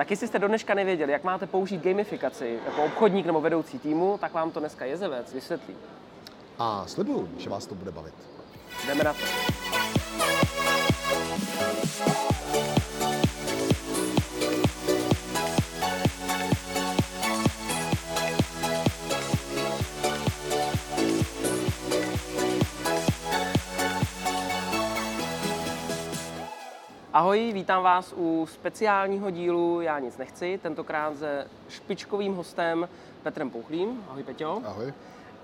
Tak jestli jste do dneška nevěděli, jak máte použít gamifikaci jako obchodník nebo vedoucí týmu, tak vám to dneska Jezevec vysvětlí. A slibuju, že vás to bude bavit. Jdeme na to. Ahoj, vítám vás u speciálního dílu Já nic nechci, tentokrát se špičkovým hostem Petrem Pouchlým. Ahoj Peťo. Ahoj.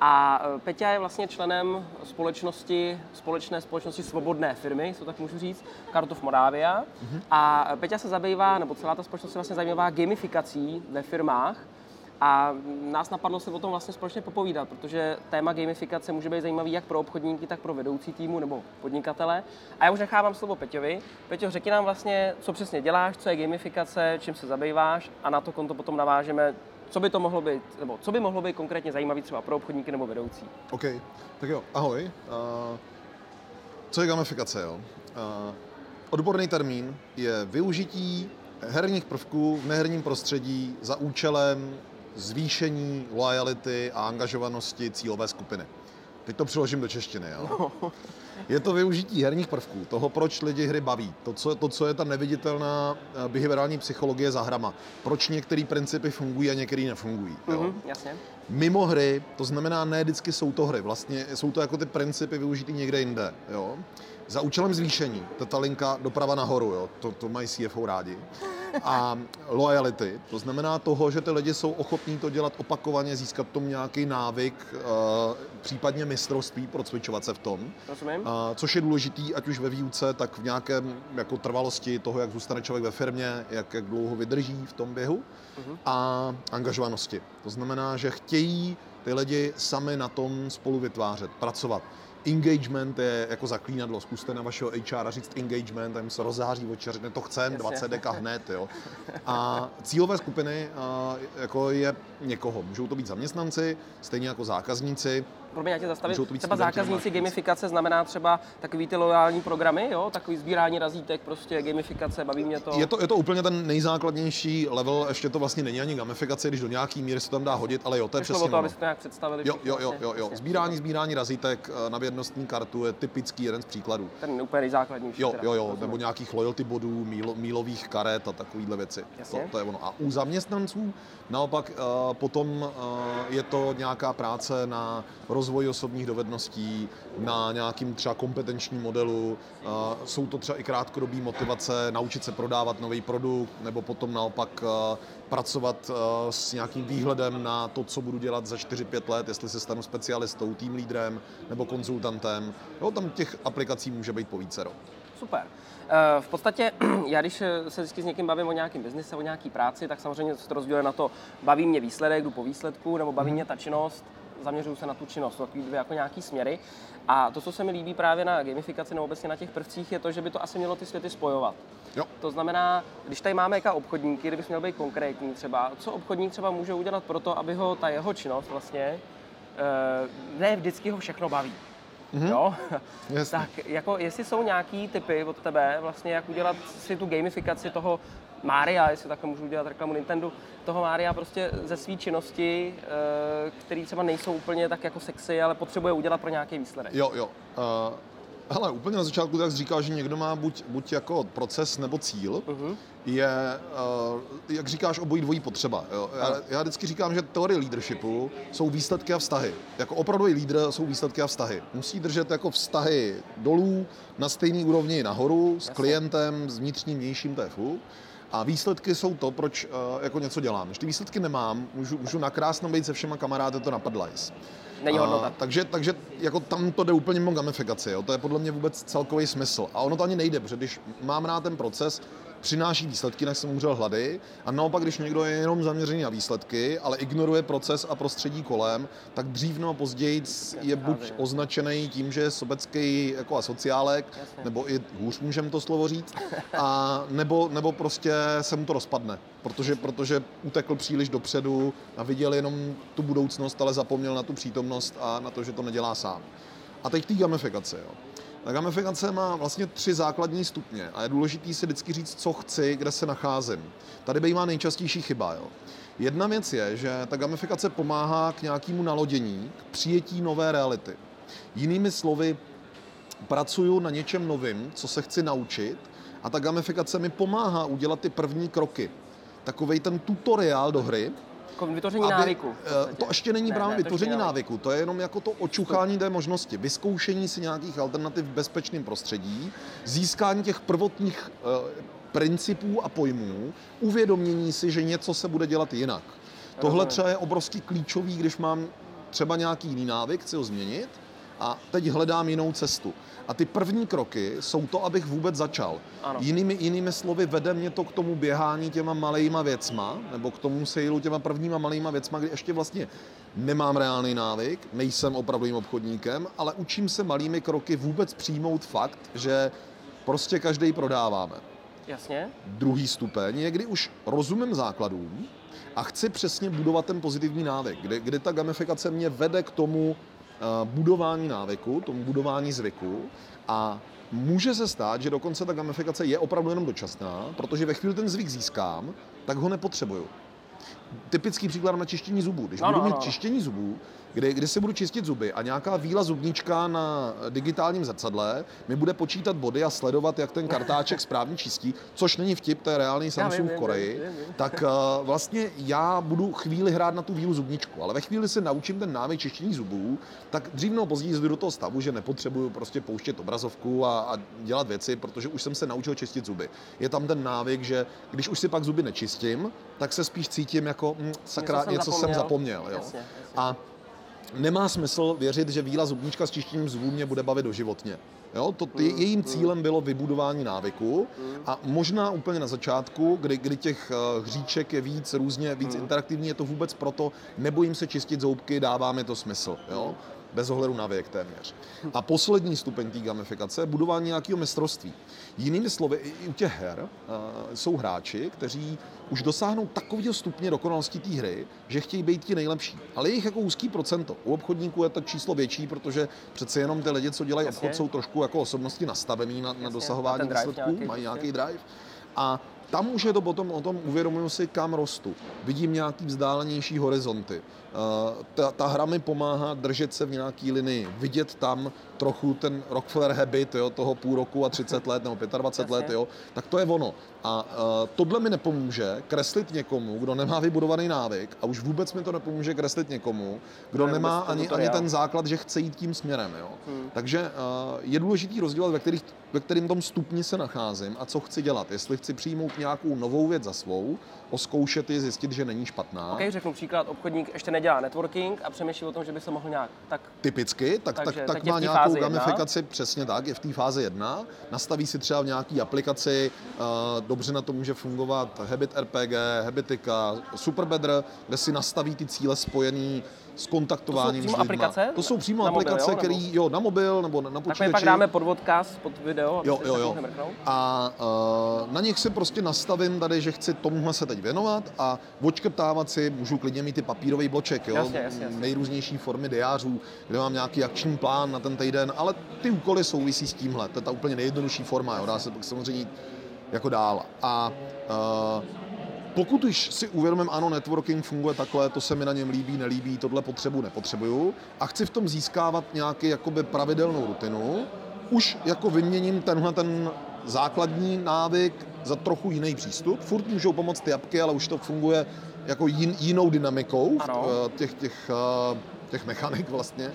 A e, Peťa je vlastně členem společnosti, společné společnosti svobodné firmy, co tak můžu říct, Kartov Moravia. Mm-hmm. A Peťa se zabývá, nebo celá ta společnost se vlastně zabývá gamifikací ve firmách. A nás napadlo se o tom vlastně společně popovídat, protože téma gamifikace může být zajímavý jak pro obchodníky, tak pro vedoucí týmu nebo podnikatele. A já už nechávám slovo Peťovi. Peťo, řekni nám vlastně, co přesně děláš, co je gamifikace, čím se zabýváš a na to konto potom navážeme, co by to mohlo být, nebo co by mohlo být konkrétně zajímavý třeba pro obchodníky nebo vedoucí. OK, tak jo, ahoj. Uh, co je gamifikace, jo? Uh, odborný termín je využití herních prvků v neherním prostředí za účelem zvýšení lojality a angažovanosti cílové skupiny. Teď to přeložím do češtiny. Jo? Je to využití herních prvků, toho, proč lidi hry baví, to, co, to, co je ta neviditelná eh, behaviorální psychologie za hrama, proč některé principy fungují a některé nefungují. Jo? Mm-hmm, jasně. Mimo hry, to znamená, ne vždycky jsou to hry, vlastně jsou to jako ty principy využitý někde jinde. Jo? Za účelem zvýšení, to ta linka doprava nahoru, jo? To, to mají CFO rádi a loyalty. To znamená toho, že ty lidi jsou ochotní to dělat opakovaně, získat tom nějaký návyk, uh, případně mistrovství, procvičovat se v tom. Rozumím. Uh, což je důležitý, ať už ve výuce, tak v nějakém jako trvalosti toho, jak zůstane člověk ve firmě, jak, jak dlouho vydrží v tom běhu uh-huh. a angažovanosti. To znamená, že chtějí ty lidi sami na tom spolu vytvářet, pracovat engagement je jako zaklínadlo. Zkuste na vašeho HR říct engagement, tam se rozzáří oči, řekne to chcem, 20 deka hned. Jo. A cílové skupiny jako je někoho. Můžou to být zaměstnanci, stejně jako zákazníci, promiň, já tě zastavit, třeba zákazníci gamifikace znamená třeba takový ty loajální programy, jo? takový sbírání razítek, prostě gamifikace, baví mě to. Je to, je to úplně ten nejzákladnější level, ještě to vlastně není ani gamifikace, když do nějaký míry se tam dá hodit, ale jo, to je Přišlo přesně to, aby to nějak představili. Jo, jo, jo, jo, jo. Sbírání, sbírání razítek eh, na vědnostní kartu je typický jeden z příkladů. Ten úplně nejzákladnější. Jo, jo, jo, nebo nějakých loyalty bodů, míl, mílových karet a takovýhle věci. To, to, je ono. A u zaměstnanců naopak uh, potom uh, je to nějaká práce na rozvoji osobních dovedností, na nějakým třeba kompetenčním modelu. Jsou to třeba i krátkodobé motivace, naučit se prodávat nový produkt, nebo potom naopak pracovat s nějakým výhledem na to, co budu dělat za 4-5 let, jestli se stanu specialistou, tým lídrem nebo konzultantem. Jo, tam těch aplikací může být po více. Super. V podstatě, já když se vždycky s někým bavím o nějakém biznise, o nějaké práci, tak samozřejmě se to rozděluje na to, baví mě výsledek, jdu po výsledku, nebo baví mhm. mě ta činnost, zaměřuju se na tu činnost, takový dvě jako nějaký směry. A to, co se mi líbí právě na gamifikaci nebo obecně na těch prvcích, je to, že by to asi mělo ty světy spojovat. Jo. To znamená, když tady máme jaká obchodníky, kdybych měl být konkrétní třeba, co obchodník třeba může udělat pro to, aby ho ta jeho činnost vlastně, eh, ne vždycky ho všechno baví. Mm-hmm. Jo? tak jako jestli jsou nějaký typy od tebe, vlastně jak udělat si tu gamifikaci toho Mária, jestli takhle můžu udělat reklamu Nintendo, toho Mária prostě ze své činnosti, eh, které třeba nejsou úplně tak jako sexy, ale potřebuje udělat pro nějaký výsledek. Jo, jo. Uh... Hele, úplně na začátku tak říkal, že někdo má buď, buď jako proces nebo cíl, uh-huh. je, uh, jak říkáš, obojí dvojí potřeba. Jo? Já, já vždycky říkám, že teorie leadershipu jsou výsledky a vztahy. Jako opravdový lídr jsou výsledky a vztahy. Musí držet jako vztahy dolů, na stejný úrovni nahoru, s Jasně. klientem, s vnitřním, vnějším, fuk. A výsledky jsou to, proč uh, jako něco dělám. Když ty výsledky nemám, můžu, můžu nakrásno být se všema kamarády to napadlajs. Není hodnota. Uh, takže, takže jako tam to jde úplně mimo gamifikaci. Jo? To je podle mě vůbec celkový smysl. A ono to ani nejde, protože když mám rád ten proces, přináší výsledky, než jsem umřel hlady. A naopak, když někdo je jenom zaměřený na výsledky, ale ignoruje proces a prostředí kolem, tak dřív nebo později je buď označený tím, že je sobecký jako asociálek, nebo i hůř můžeme to slovo říct, a nebo, nebo prostě se mu to rozpadne, protože, protože utekl příliš dopředu a viděl jenom tu budoucnost, ale zapomněl na tu přítomnost a na to, že to nedělá sám. A teď té gamifikace. Jo. Ta gamifikace má vlastně tři základní stupně a je důležité si vždycky říct, co chci, kde se nacházím. Tady bývá nejčastější chyba. Jo. Jedna věc je, že ta gamifikace pomáhá k nějakému nalodění, k přijetí nové reality. Jinými slovy, pracuju na něčem novým, co se chci naučit a ta gamifikace mi pomáhá udělat ty první kroky. Takový ten tutoriál do hry, jako vytvoření aby, návyku. Eh, to ještě není ne, právě ne, vytvoření návyku, to je jenom jako to očuchání té možnosti, vyzkoušení si nějakých alternativ v bezpečném prostředí, získání těch prvotních uh, principů a pojmů, uvědomění si, že něco se bude dělat jinak. Tohle třeba je obrovský klíčový, když mám třeba nějaký jiný návyk, chci ho změnit a teď hledám jinou cestu. A ty první kroky jsou to, abych vůbec začal. Ano. Jinými, jinými slovy, vede mě to k tomu běhání těma malejma věcma, nebo k tomu sejlu těma prvníma malejma věcma, kdy ještě vlastně nemám reálný návyk, nejsem opravdovým obchodníkem, ale učím se malými kroky vůbec přijmout fakt, že prostě každý prodáváme. Jasně. Druhý stupeň je, kdy už rozumím základům a chci přesně budovat ten pozitivní návyk, kdy, kdy ta gamifikace mě vede k tomu, budování návyku, tomu budování zvyku a může se stát, že dokonce ta gamifikace je opravdu jenom dočasná, protože ve chvíli ten zvyk získám, tak ho nepotřebuju. Typický příklad na čištění zubů. Když no, budu no, mít no. čištění zubů, kdy, kdy si budu čistit zuby a nějaká víla zubníčka na digitálním zrcadle mi bude počítat body a sledovat, jak ten kartáček správně čistí, což není vtip, to je reálný Samsung v Koreji, tak uh, vlastně já budu chvíli hrát na tu vílu zubničku, ale ve chvíli se naučím ten návyk čištění zubů, tak dřív nebo později zjdu do toho stavu, že nepotřebuju prostě pouštět obrazovku a, a dělat věci, protože už jsem se naučil čistit zuby. Je tam ten návyk, že když už si pak zuby nečistím, tak se spíš cítím jako hm, sakra, něco, něco jsem zapomněl. jo. Jasně, jasně. A nemá smysl věřit, že víla zubníčka s čištěním zubů mě bude bavit doživotně. Jo, to, ty, mm, jejím mm. cílem bylo vybudování návyku a možná úplně na začátku, kdy, kdy těch uh, hříček je víc různě, víc mm. interaktivní, je to vůbec proto, nebojím se čistit zoubky, dává mi to smysl. Jo? Bez ohledu na věk téměř. A poslední stupeň té gamifikace je budování nějakého mistrovství. Jinými slovy, i u těch her uh, jsou hráči, kteří už dosáhnou takového stupně dokonalosti té hry, že chtějí být ti nejlepší. Ale jejich jako úzký procento. U obchodníků je to číslo větší, protože přece jenom ty lidi, co dělají Jasně. obchod, jsou trošku jako osobnosti nastavený na, na dosahování výsledků, mají nějaký drive. A tam už je to potom o tom, uvědomuji si, kam rostu. Vidím nějaký vzdálenější horizonty. Eh, ta, ta hra mi pomáhá držet se v nějaký linii, vidět tam trochu ten Rockefeller habit, jo, toho půl roku a 30 let nebo 25 Jasně. let, jo, tak to je ono. A uh, tohle mi nepomůže kreslit někomu, kdo nemá vybudovaný návyk a už vůbec mi to nepomůže kreslit někomu, kdo ne, nemá ani, ani ten základ, že chce jít tím směrem. Jo. Hmm. Takže uh, je důležitý rozdělat, ve, kterých, ve kterým tom stupni se nacházím a co chci dělat. Jestli chci přijmout nějakou novou věc za svou, oskoušet ji, zjistit, že není špatná. Ok, řeknu příklad, obchodník ještě nedělá networking a přemýšlí o tom, že by se mohl nějak tak... Typicky, tak, takže, tak, tak, tak má nějakou gamifikaci, jedna. přesně tak, je v té fázi jedna. Nastaví si třeba v nějaký aplikaci, uh, dobře na to může fungovat Habit RPG, Habitika, Superbedr, kde si nastaví ty cíle spojený s kontaktováním to jsou přímo aplikace? To jsou přímo na aplikace, které jo, na mobil nebo na, na počítači. Tak pak dáme pod podcast, pod video, jo, jo, jo. A uh, na nich si prostě nastavím tady, že chci tomuhle se teď věnovat a očkrtávat si, můžu klidně mít ty papírový bloček, jo? Jasně, jasně, jasně. nejrůznější formy diářů, kde mám nějaký akční plán na ten týden, ale ty úkoly souvisí s tímhle, to je ta úplně nejjednodušší forma, jo? dá se pak samozřejmě jako dál. A uh, pokud už si uvědomím, ano, networking funguje takhle, to se mi na něm líbí, nelíbí, tohle potřebu, nepotřebuju a chci v tom získávat nějaký jakoby pravidelnou rutinu, už jako vyměním tenhle ten základní návyk za trochu jiný přístup. Furt můžou pomoct ty jabky, ale už to funguje jako jin, jinou dynamikou ano. Eh, těch, těch, eh, těch mechanik vlastně.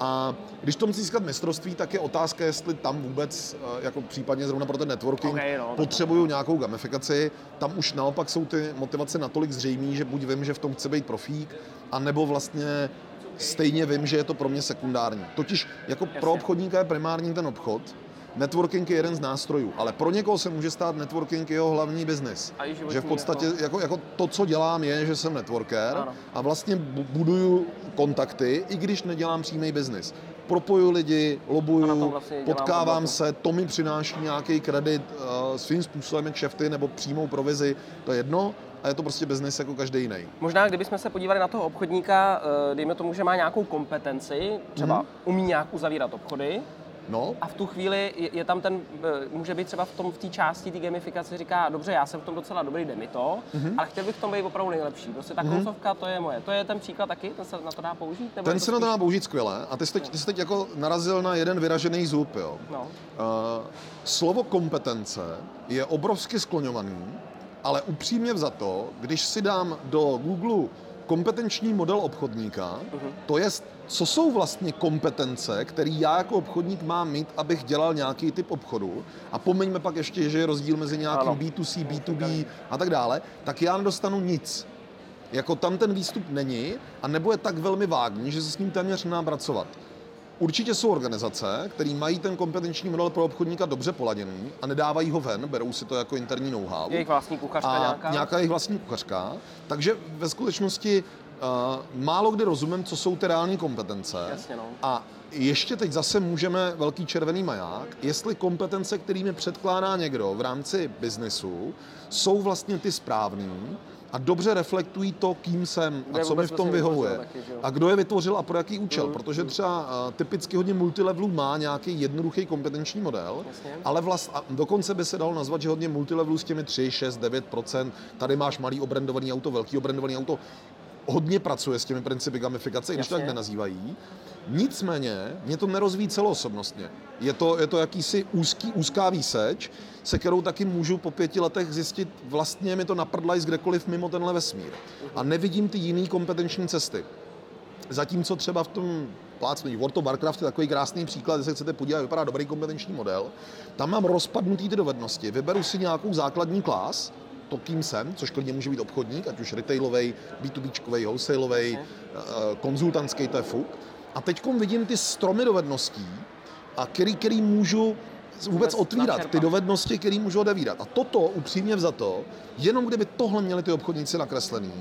A když to musí získat mistrovství, tak je otázka, jestli tam vůbec, eh, jako případně zrovna pro ten networking, okay, no, potřebuju nějakou gamifikaci. Tam už naopak jsou ty motivace natolik zřejmé, že buď vím, že v tom chce být profík, anebo vlastně stejně vím, že je to pro mě sekundární. Totiž jako Jasně. pro obchodníka je primární ten obchod, networking je jeden z nástrojů, ale pro někoho se může stát networking jeho hlavní biznis. Že v podstatě jako, jako, jako to, co dělám, je, že jsem networker ano. a vlastně buduju kontakty, i když nedělám přímý biznis. Propoju lidi, lobuju, vlastně potkávám se, to mi přináší nějaký kredit uh, svým způsobem kšefty nebo přímou provizi, to je jedno, a je to prostě biznis jako každý jiný. Možná, kdybychom se podívali na toho obchodníka, eh, dejme tomu, že má nějakou kompetenci, třeba mm. umí nějak uzavírat obchody, No. A v tu chvíli je, je tam ten, eh, může být třeba v tom v té části té gamifikace říká, dobře, já jsem v tom docela dobrý, jde mi to, mm-hmm. ale chtěl bych v tom být opravdu nejlepší. Prostě ta mm-hmm. koncovka, to je moje. To je ten příklad taky, ten se na to dá použít? Nebo ten se na to dá použít skvěle. A ty jsi teď, ty jsi teď jako narazil na jeden vyražený zub, jo. No. Uh, slovo kompetence je obrovsky skloňovaný, ale upřímně vzato, když si dám do Google kompetenční model obchodníka, uh-huh. to je, co jsou vlastně kompetence, které já jako obchodník mám mít, abych dělal nějaký typ obchodu, a pomeňme pak ještě, že je rozdíl mezi nějakým ano. B2C, B2B a tak dále, tak já nedostanu nic. Jako tam ten výstup není a nebo je tak velmi vágní, že se s ním téměř nemám pracovat. Určitě jsou organizace, které mají ten kompetenční model pro obchodníka dobře poladěný a nedávají ho ven, berou si to jako interní know-how. Jejich vlastní kuchařka a nějaká? Nějaká jejich vlastní kuchařka. Takže ve skutečnosti uh, málo kdy rozumím, co jsou ty reální kompetence. Jasně, no. A ještě teď zase můžeme velký červený maják, jestli kompetence, kterými předkládá někdo v rámci biznesu, jsou vlastně ty správný, a dobře reflektují to, kým jsem a co mi v tom vyhovuje. A kdo je vytvořil a pro jaký účel. Mm, Protože mm. třeba uh, typicky hodně multilevelů má nějaký jednoduchý kompetenční model, Jasně. ale vlast, a dokonce by se dalo nazvat, že hodně multilevelů s těmi 3, 6, 9% Tady máš malý obrendovaný auto, velký obrendovaný auto. Hodně pracuje s těmi principy gamifikace, když tak nenazývají. Nicméně mě to nerozvíjí celoosobnostně. Je to, je to jakýsi úzký, úzká výseč, se kterou taky můžu po pěti letech zjistit, vlastně mi to naprdlají z kdekoliv mimo tenhle vesmír. A nevidím ty jiné kompetenční cesty. Zatímco třeba v tom plácnu World of Warcraft je takový krásný příklad, když se chcete podívat, vypadá dobrý kompetenční model. Tam mám rozpadnutý ty dovednosti. Vyberu si nějakou základní klás, to, kým jsem, což klidně může být obchodník, ať už retailový, B2B, wholesaleový, eh, konzultantský, to je fuk. A teď vidím ty stromy dovedností, a který, který můžu vůbec otvírat, ty dovednosti, které můžu odevírat. A toto, upřímně to, jenom kdyby tohle měli ty obchodníci nakreslený,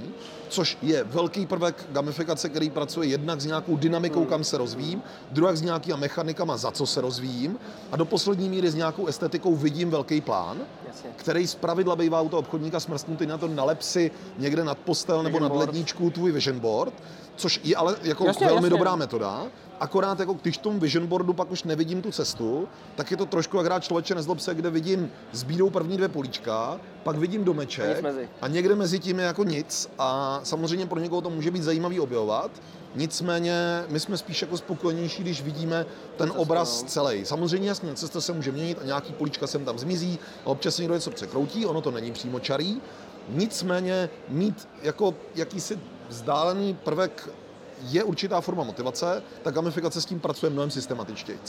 což je velký prvek gamifikace, který pracuje jednak s nějakou dynamikou, kam se rozvíjím, druhak s nějakýma mechanikama, za co se rozvíjím, a do poslední míry s nějakou estetikou vidím velký plán, Jasně. který z pravidla bývá u toho obchodníka smrsknutý na to nalep si někde nad postel nebo nad ledničku tvůj vision board, což je ale jako jasně, velmi jasně. dobrá metoda. Akorát jako když v tom vision boardu pak už nevidím tu cestu, tak je to trošku jak hrát člověče nezlob se, kde vidím s bídou první dvě políčka, pak vidím domeček a někde mezi tím je jako nic a samozřejmě pro někoho to může být zajímavý objevovat. Nicméně my jsme spíš jako spokojenější, když vidíme ten obraz no. celý. Samozřejmě jasně, cesta se může měnit a nějaký políčka sem tam zmizí, a občas se někdo něco překroutí, ono to není přímo čarý. Nicméně mít jako jakýsi vzdálený prvek je určitá forma motivace, ta gamifikace s tím pracuje mnohem systematičtěji.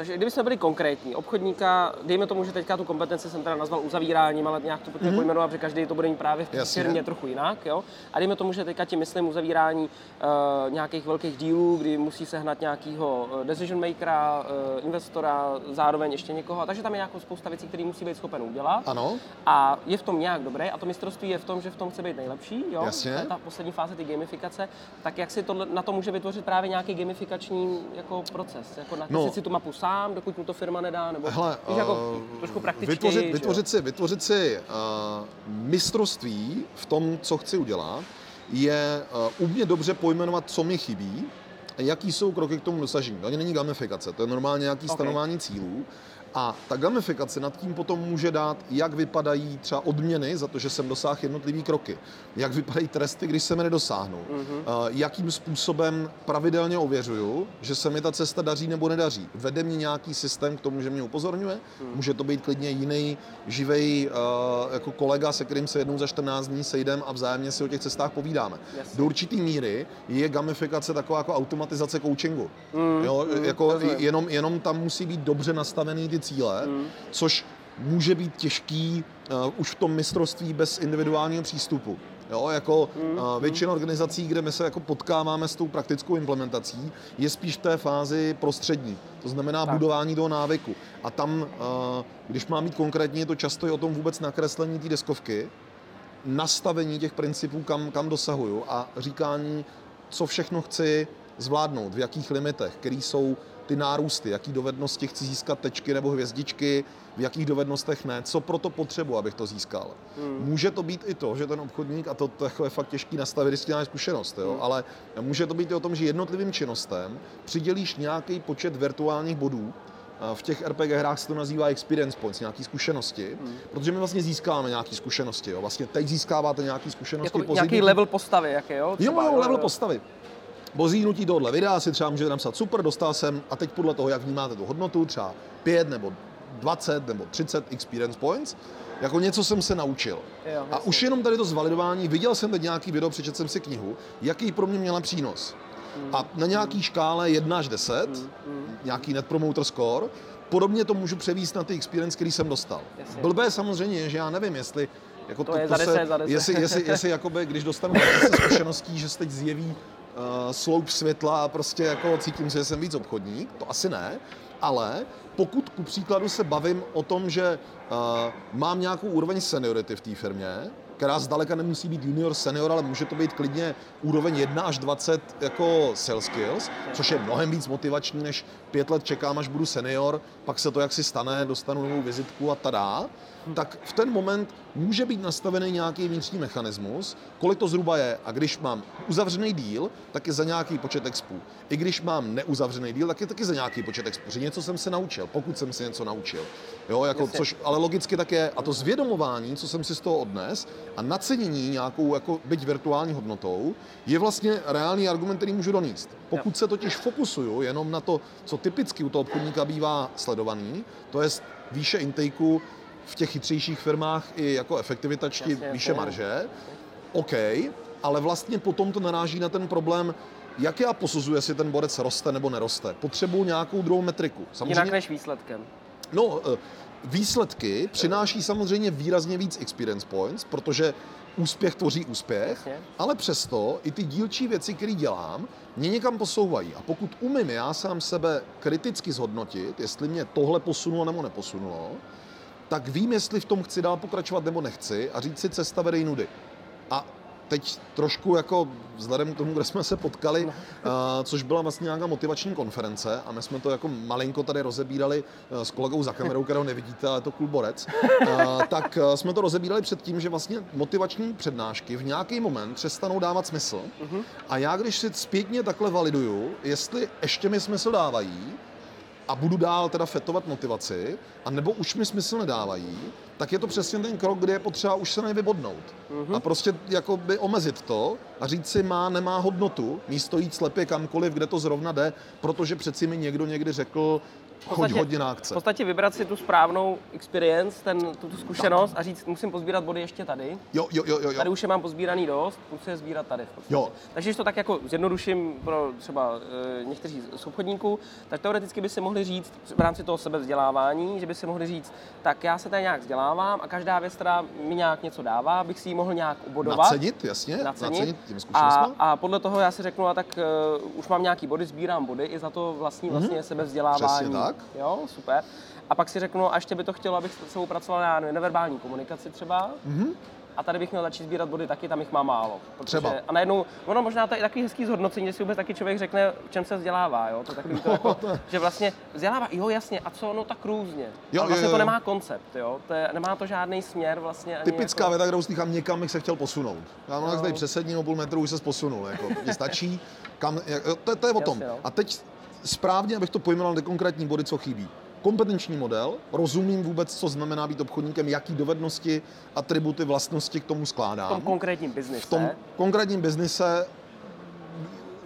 Takže kdybychom byli konkrétní, obchodníka, dejme tomu, že teďka tu kompetenci jsem teda nazval uzavíráním, ale nějak to pojďme mm-hmm. pojmenovat, že každý to bude mít právě v Jasně. firmě trochu jinak. Jo? A dejme tomu, že teďka tím myslím uzavírání uh, nějakých velkých dílů, kdy musí sehnat nějakého eh, decision makera, uh, investora, zároveň ještě někoho. Takže tam je nějakou spousta věcí, které musí být schopen udělat. Ano. A je v tom nějak dobré. A to mistrovství je v tom, že v tom chce být nejlepší. Jo? Jasně. Ta poslední fáze ty gamifikace. Tak jak si to, na to může vytvořit právě nějaký gamifikační jako proces? Jako na no. si tu mapu sám, sám, dokud mu to firma nedá, nebo Hele, víš, jako uh, trošku praktičtěji. Vytvořit, vytvořit si, vytvořit si uh, mistrovství v tom, co chci udělat, je uh, umě dobře pojmenovat, co mi chybí, jaký jsou kroky k tomu dosažení. To ani není gamifikace, to je normálně nějaký okay. stanování cílů. A ta gamifikace nad tím potom může dát, jak vypadají třeba odměny za to, že jsem dosáhl jednotlivý kroky, jak vypadají tresty, když se mi nedosáhnou, mm-hmm. jakým způsobem pravidelně ověřuju, že se mi ta cesta daří nebo nedaří. Vede mě nějaký systém k tomu, že mě upozorňuje, mm. může to být klidně jiný živej uh, jako kolega, se kterým se jednou za 14 dní sejdem a vzájemně si o těch cestách povídáme. Yes. Do určitý míry je gamifikace taková jako automatizace coachingu. Mm. Jo, mm. Jako jenom, jenom tam musí být dobře nastavený ty cíle, mm. což může být těžký uh, už v tom mistrovství bez individuálního přístupu. Jo, jako mm. uh, většina organizací, kde my se jako potkáváme s tou praktickou implementací, je spíš v té fázi prostřední. To znamená tak. budování toho návyku. A tam, uh, když mám mít konkrétně, je to často je o tom vůbec nakreslení té deskovky, nastavení těch principů, kam, kam dosahuju a říkání, co všechno chci zvládnout, v jakých limitech, které jsou ty nárůsty, jaký dovednosti chci získat tečky nebo hvězdičky, v jakých dovednostech ne, co proto potřebuji, abych to získal. Hmm. Může to být i to, že ten obchodník, a to, to je fakt těžký nastavit, když máš zkušenost, jo, hmm. ale může to být i o tom, že jednotlivým činnostem přidělíš nějaký počet virtuálních bodů, v těch RPG hrách se to nazývá experience points, nějaké zkušenosti, hmm. protože my vlastně získáváme nějaké zkušenosti. Jo. Vlastně teď získáváte nějaké zkušenosti. Jako nějaký level postavy, jaké jo? Třeba, jo, jo, level jo. postavy. Po zínutí tohohle videa si třeba můžete napsat super, dostal jsem a teď podle toho, jak vnímáte tu hodnotu, třeba 5 nebo 20 nebo 30 experience points, jako něco jsem se naučil. Jo, a už jenom tady to zvalidování, viděl jsem teď nějaký video, přečetl jsem si knihu, jaký pro mě měla přínos. Mm. A na nějaký škále 1 až 10, mm. Mm. nějaký net promoter score, podobně to můžu převíst na ty experience, který jsem dostal. Jasně. Blbé samozřejmě, že já nevím, jestli jako to, to, je to 10, se, za 10. Jestli, jestli, jestli jakoby, když dostanu 10 zkušeností, že se teď zjeví sloup světla a prostě jako cítím že jsem víc obchodník, to asi ne, ale pokud ku příkladu se bavím o tom, že uh, mám nějakou úroveň seniority v té firmě, která zdaleka nemusí být junior, senior, ale může to být klidně úroveň 1 až 20 jako sales skills, což je mnohem víc motivační, než pět let čekám, až budu senior, pak se to jaksi stane, dostanu novou vizitku a tada tak v ten moment může být nastavený nějaký vnitřní mechanismus, kolik to zhruba je. A když mám uzavřený díl, tak je za nějaký počet expů. I když mám neuzavřený díl, tak je taky za nějaký počet expů. Že něco jsem se naučil, pokud jsem se něco naučil. Jo, jako, což, ale logicky tak je. A to zvědomování, co jsem si z toho odnes, a nacenění nějakou jako byť virtuální hodnotou, je vlastně reálný argument, který můžu donést. Pokud se totiž fokusuju jenom na to, co typicky u toho obchodníka bývá sledovaný, to je výše intakeu, v těch chytřejších firmách i jako efektivitačky Jasně, výše marže. OK, ale vlastně potom to naráží na ten problém, jak já posuzuji, jestli ten borec roste nebo neroste. Potřebuji nějakou druhou metriku. Samozřejmě, Jinak než výsledkem. No, eh, výsledky přináší samozřejmě výrazně víc experience points, protože úspěch tvoří úspěch, Jasně. ale přesto i ty dílčí věci, které dělám, mě někam posouvají. A pokud umím já sám sebe kriticky zhodnotit, jestli mě tohle posunulo nebo neposunulo, tak vím, jestli v tom chci dál pokračovat nebo nechci a říct si cesta vede nudy. A teď trošku jako vzhledem k tomu, kde jsme se potkali, uh, což byla vlastně nějaká motivační konference a my jsme to jako malinko tady rozebírali uh, s kolegou za kamerou, kterého nevidíte, ale je to borec, uh, tak uh, jsme to rozebírali před tím, že vlastně motivační přednášky v nějaký moment přestanou dávat smysl. Uh-huh. A já, když si zpětně takhle validuju, jestli ještě mi smysl dávají, a budu dál teda fetovat motivaci, a nebo už mi smysl nedávají, tak je to přesně ten krok, kde je potřeba už se nevybodnout. Mm-hmm. A prostě jakoby omezit to a říct si má, nemá hodnotu, místo jít slepě kamkoliv, kde to zrovna jde, protože přeci mi někdo někdy řekl, podstatě, hodně na akce. V podstatě vybrat si tu správnou experience, ten, tu, tu zkušenost tak. a říct, musím pozbírat body ještě tady. Jo, jo, jo, jo. Tady už je mám pozbíraný dost, musím je sbírat tady. Jo. Takže když to tak jako zjednoduším pro třeba e, někteří z obchodníků, tak teoreticky by si mohli říct v rámci toho sebevzdělávání, že by si mohli říct, tak já se tady nějak vzdělávám a každá věc, která mi nějak něco dává, bych si ji mohl nějak ubodovat. Nacenit, jasně, nacenit, nacenit tím a, a podle toho já si řeknu, a tak uh, už mám nějaký body, sbírám body i za to vlastní mm-hmm. vlastně sebevzdělávání. Přesně tak. Jo, super. A pak si řeknu, a ještě by to chtělo, abych s sebou pracoval na neverbální komunikaci třeba. Mm-hmm. A tady bych měl začít sbírat body taky, tam jich má málo. Protože, Třeba. A najednou, ono možná to je takový hezký zhodnocení, že si vůbec taky člověk řekne, v čem se vzdělává, jo? To takový to jako, že vlastně vzdělává, jo jasně, a co, no tak různě. Jo, Ale vlastně jo, jo. to nemá koncept, jo? To je, nemá to žádný směr vlastně. Ani Typická jako... věta, kterou slychám, někam bych se chtěl posunout. Já mám tady přesední o půl metru, už se posunul, jako, mě stačí, kam, to, to je o tom. Jasně, a teď správně, abych to pojmenoval ty konkrétní body, co chybí. Kompetenční model, rozumím vůbec, co znamená být obchodníkem, jaký dovednosti, atributy, vlastnosti k tomu skládám. V tom konkrétním biznise. V tom konkrétním biznise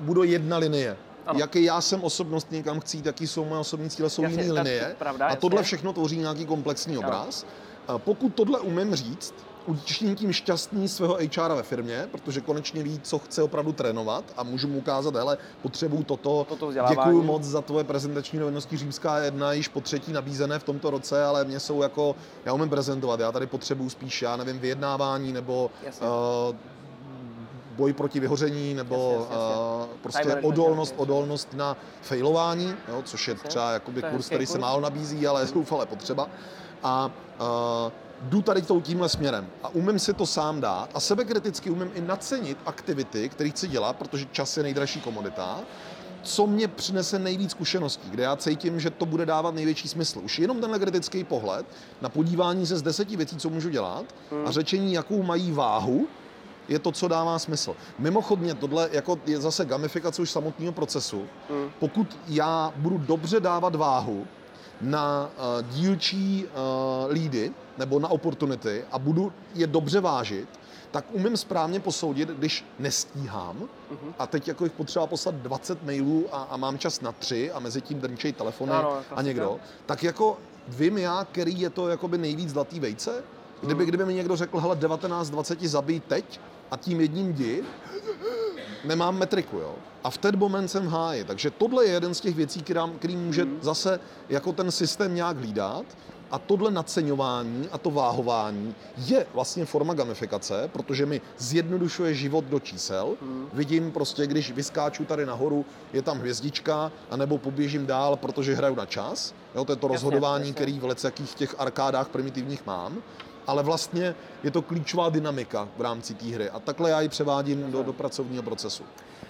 bude jedna linie. Ano. Jaký já jsem osobnostní, kam chci jít, jaký jsou moje osobní cíle, jsou jiné linie. Pravda, a tohle všechno tvoří nějaký komplexní obraz. Ano. Pokud tohle umím říct, učiním tím šťastný svého HR ve firmě, protože konečně ví, co chce opravdu trénovat a můžu mu ukázat, hele, potřebuju toto, toto děkuji moc za tvoje prezentační dovednosti Římská jedna, již po třetí nabízené v tomto roce, ale mě jsou jako, já umím prezentovat, já tady potřebuju spíš, já nevím, vyjednávání nebo uh, boj proti vyhoření nebo jasně, jasně. Uh, prostě odolnost, odolnost na failování, jo, což je třeba jakoby kurz, který se málo nabízí, ale je zoufale potřeba. A uh, jdu tady tou tímhle směrem a umím si to sám dát a sebekriticky umím i nacenit aktivity, které chci dělat, protože čas je nejdražší komodita, co mě přinese nejvíc zkušeností, kde já cítím, že to bude dávat největší smysl. Už jenom tenhle kritický pohled na podívání se z deseti věcí, co můžu dělat a řečení, jakou mají váhu, je to, co dává smysl. Mimochodně, tohle jako je zase gamifikace už samotného procesu. Pokud já budu dobře dávat váhu na uh, dílčí uh, lídy nebo na opportunity a budu je dobře vážit, tak umím správně posoudit, když nestíhám uh-huh. a teď jako jich potřeba poslat 20 mailů a, a mám čas na tři a mezi tím drnčej telefony ano, a někdo, tak jako vím já, který je to jakoby nejvíc zlatý vejce. Kdyby, uh-huh. kdyby mi někdo řekl, hele 19-20 zabij teď a tím jedním jdi, nemám metriku, jo. A v ten moment jsem v háji. Takže tohle je jeden z těch věcí, který, který může hmm. zase jako ten systém nějak hlídat. A tohle naceňování a to váhování je vlastně forma gamifikace, protože mi zjednodušuje život do čísel. Hmm. Vidím prostě, když vyskáču tady nahoru, je tam hvězdička, anebo poběžím dál, protože hraju na čas. Jo, to je to jasně, rozhodování, jasně. který v lecakých těch arkádách primitivních mám ale vlastně je to klíčová dynamika v rámci té hry. A takhle já ji převádím do, do pracovního procesu.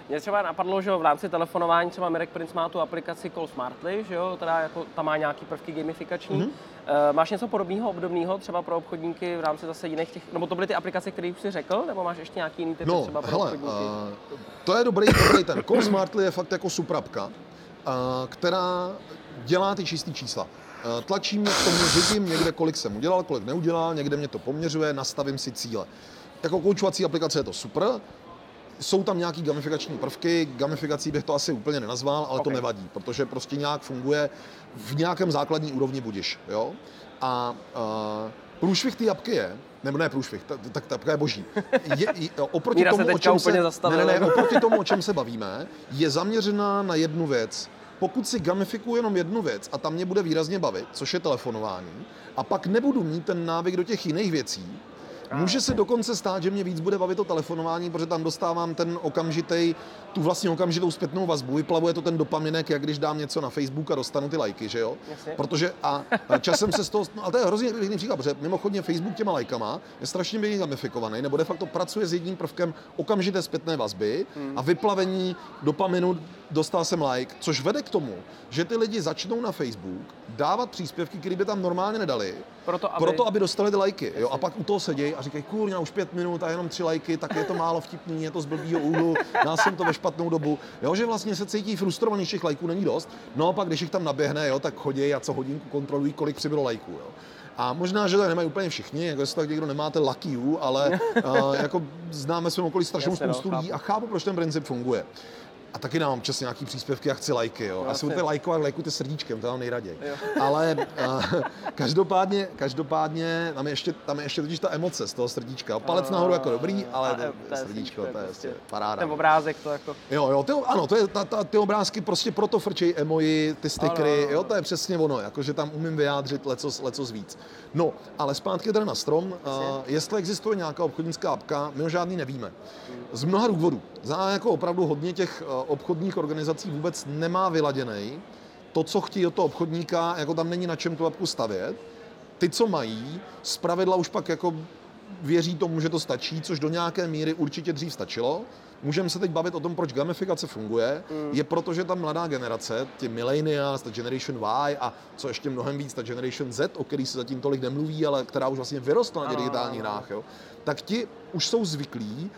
Mě třeba napadlo, že v rámci telefonování třeba Mirek Prince má tu aplikaci Call Smartly, že jo, teda jako tam má nějaký prvky gamifikační. Mm-hmm. Uh, máš něco podobného, obdobného třeba pro obchodníky v rámci zase jiných těch, nebo to byly ty aplikace, které už jsi řekl, nebo máš ještě nějaký jiný typ no, třeba pro hele, obchodníky? Uh, to je dobrý, dobrý ten. Call Smartly je fakt jako suprapka, uh, která dělá ty čistý čísla. Eh, tlačí mě k tomu, vidím někde, kolik jsem udělal, kolik neudělal, někde mě to poměřuje, nastavím si cíle. Jako koučovací aplikace je to super, jsou tam nějaký gamifikační prvky, gamifikací bych to asi úplně nenazval, ale okay. to nevadí, protože prostě nějak funguje v nějakém základní úrovni budiš, jo? A uh, průšvih té apky je, nebo ne průšvih, tak ta apka je boží. Je, je, oproti, tomu, o čem se, ne, ne, ne, oproti tomu, o čem se bavíme, je zaměřená na jednu věc pokud si gamifikuju jenom jednu věc a tam mě bude výrazně bavit, což je telefonování, a pak nebudu mít ten návyk do těch jiných věcí, Může se dokonce stát, že mě víc bude bavit to telefonování, protože tam dostávám ten okamžitý, tu vlastně okamžitou zpětnou vazbu, vyplavuje to ten dopaminek, jak když dám něco na Facebook a dostanu ty lajky, že jo? Jasně. Protože a časem se z toho, no, ale to je hrozně pěkný příklad, protože mimochodně Facebook těma lajkama je strašně běžně gamifikovaný, nebo de facto pracuje s jedním prvkem okamžité zpětné vazby hmm. a vyplavení dopaminu dostal jsem like, což vede k tomu, že ty lidi začnou na Facebook dávat příspěvky, které by tam normálně nedali, proto, aby, proto, aby dostali ty lajky. Jo? A pak u toho sedějí a říkají, kurňa, už pět minut a jenom tři lajky, tak je to málo vtipný, je to z blbýho úhlu, dal jsem to ve špatnou dobu. Jo? Že vlastně se cítí frustrovaný, že těch lajků není dost. No a pak, když jich tam naběhne, jo, tak chodí a co hodinku kontrolují, kolik přibylo lajků. Jo? A možná, že to nemají úplně všichni, jako jestli tak někdo nemáte lucky you, ale uh, jako známe svém okolí strašnou no, spoustu lidí a chápu, proč ten princip funguje. A taky dám občas nějaký příspěvky a chci lajky, jo. No, Asi budete lajkovat, lajkujte srdíčkem, to mám nejraději. Jo. Ale uh, každopádně, každopádně tam je, ještě, tam je ještě totiž ta emoce z toho srdíčka. Palec nahoru jako dobrý, ale a, to, srdíčko, to je prostě paráda. Ten obrázek to jako... Jo, jo, ty, ano, to je, ta, ta, ty obrázky prostě proto frčej emoji, ty stickery, jo, to je přesně ono, jakože tam umím vyjádřit lecos, lecos víc. No, ale zpátky teda na strom, uh, jestli existuje nějaká obchodnická apka, my ho žádný nevíme. Z mnoha důvodů. Za jako opravdu hodně těch uh, obchodních organizací vůbec nemá vyladěný to, co chtějí od toho obchodníka, jako tam není na čem tu apku stavět. Ty, co mají, z pravidla už pak jako věří tomu, že to stačí, což do nějaké míry určitě dřív stačilo. Můžeme se teď bavit o tom, proč gamifikace funguje. Mm. Je proto, že ta mladá generace, ti millennials, ta Generation Y a co ještě mnohem víc, ta Generation Z, o který se zatím tolik nemluví, ale která už vlastně vyrostla na digitálních hrách, jo, tak ti už jsou zvyklí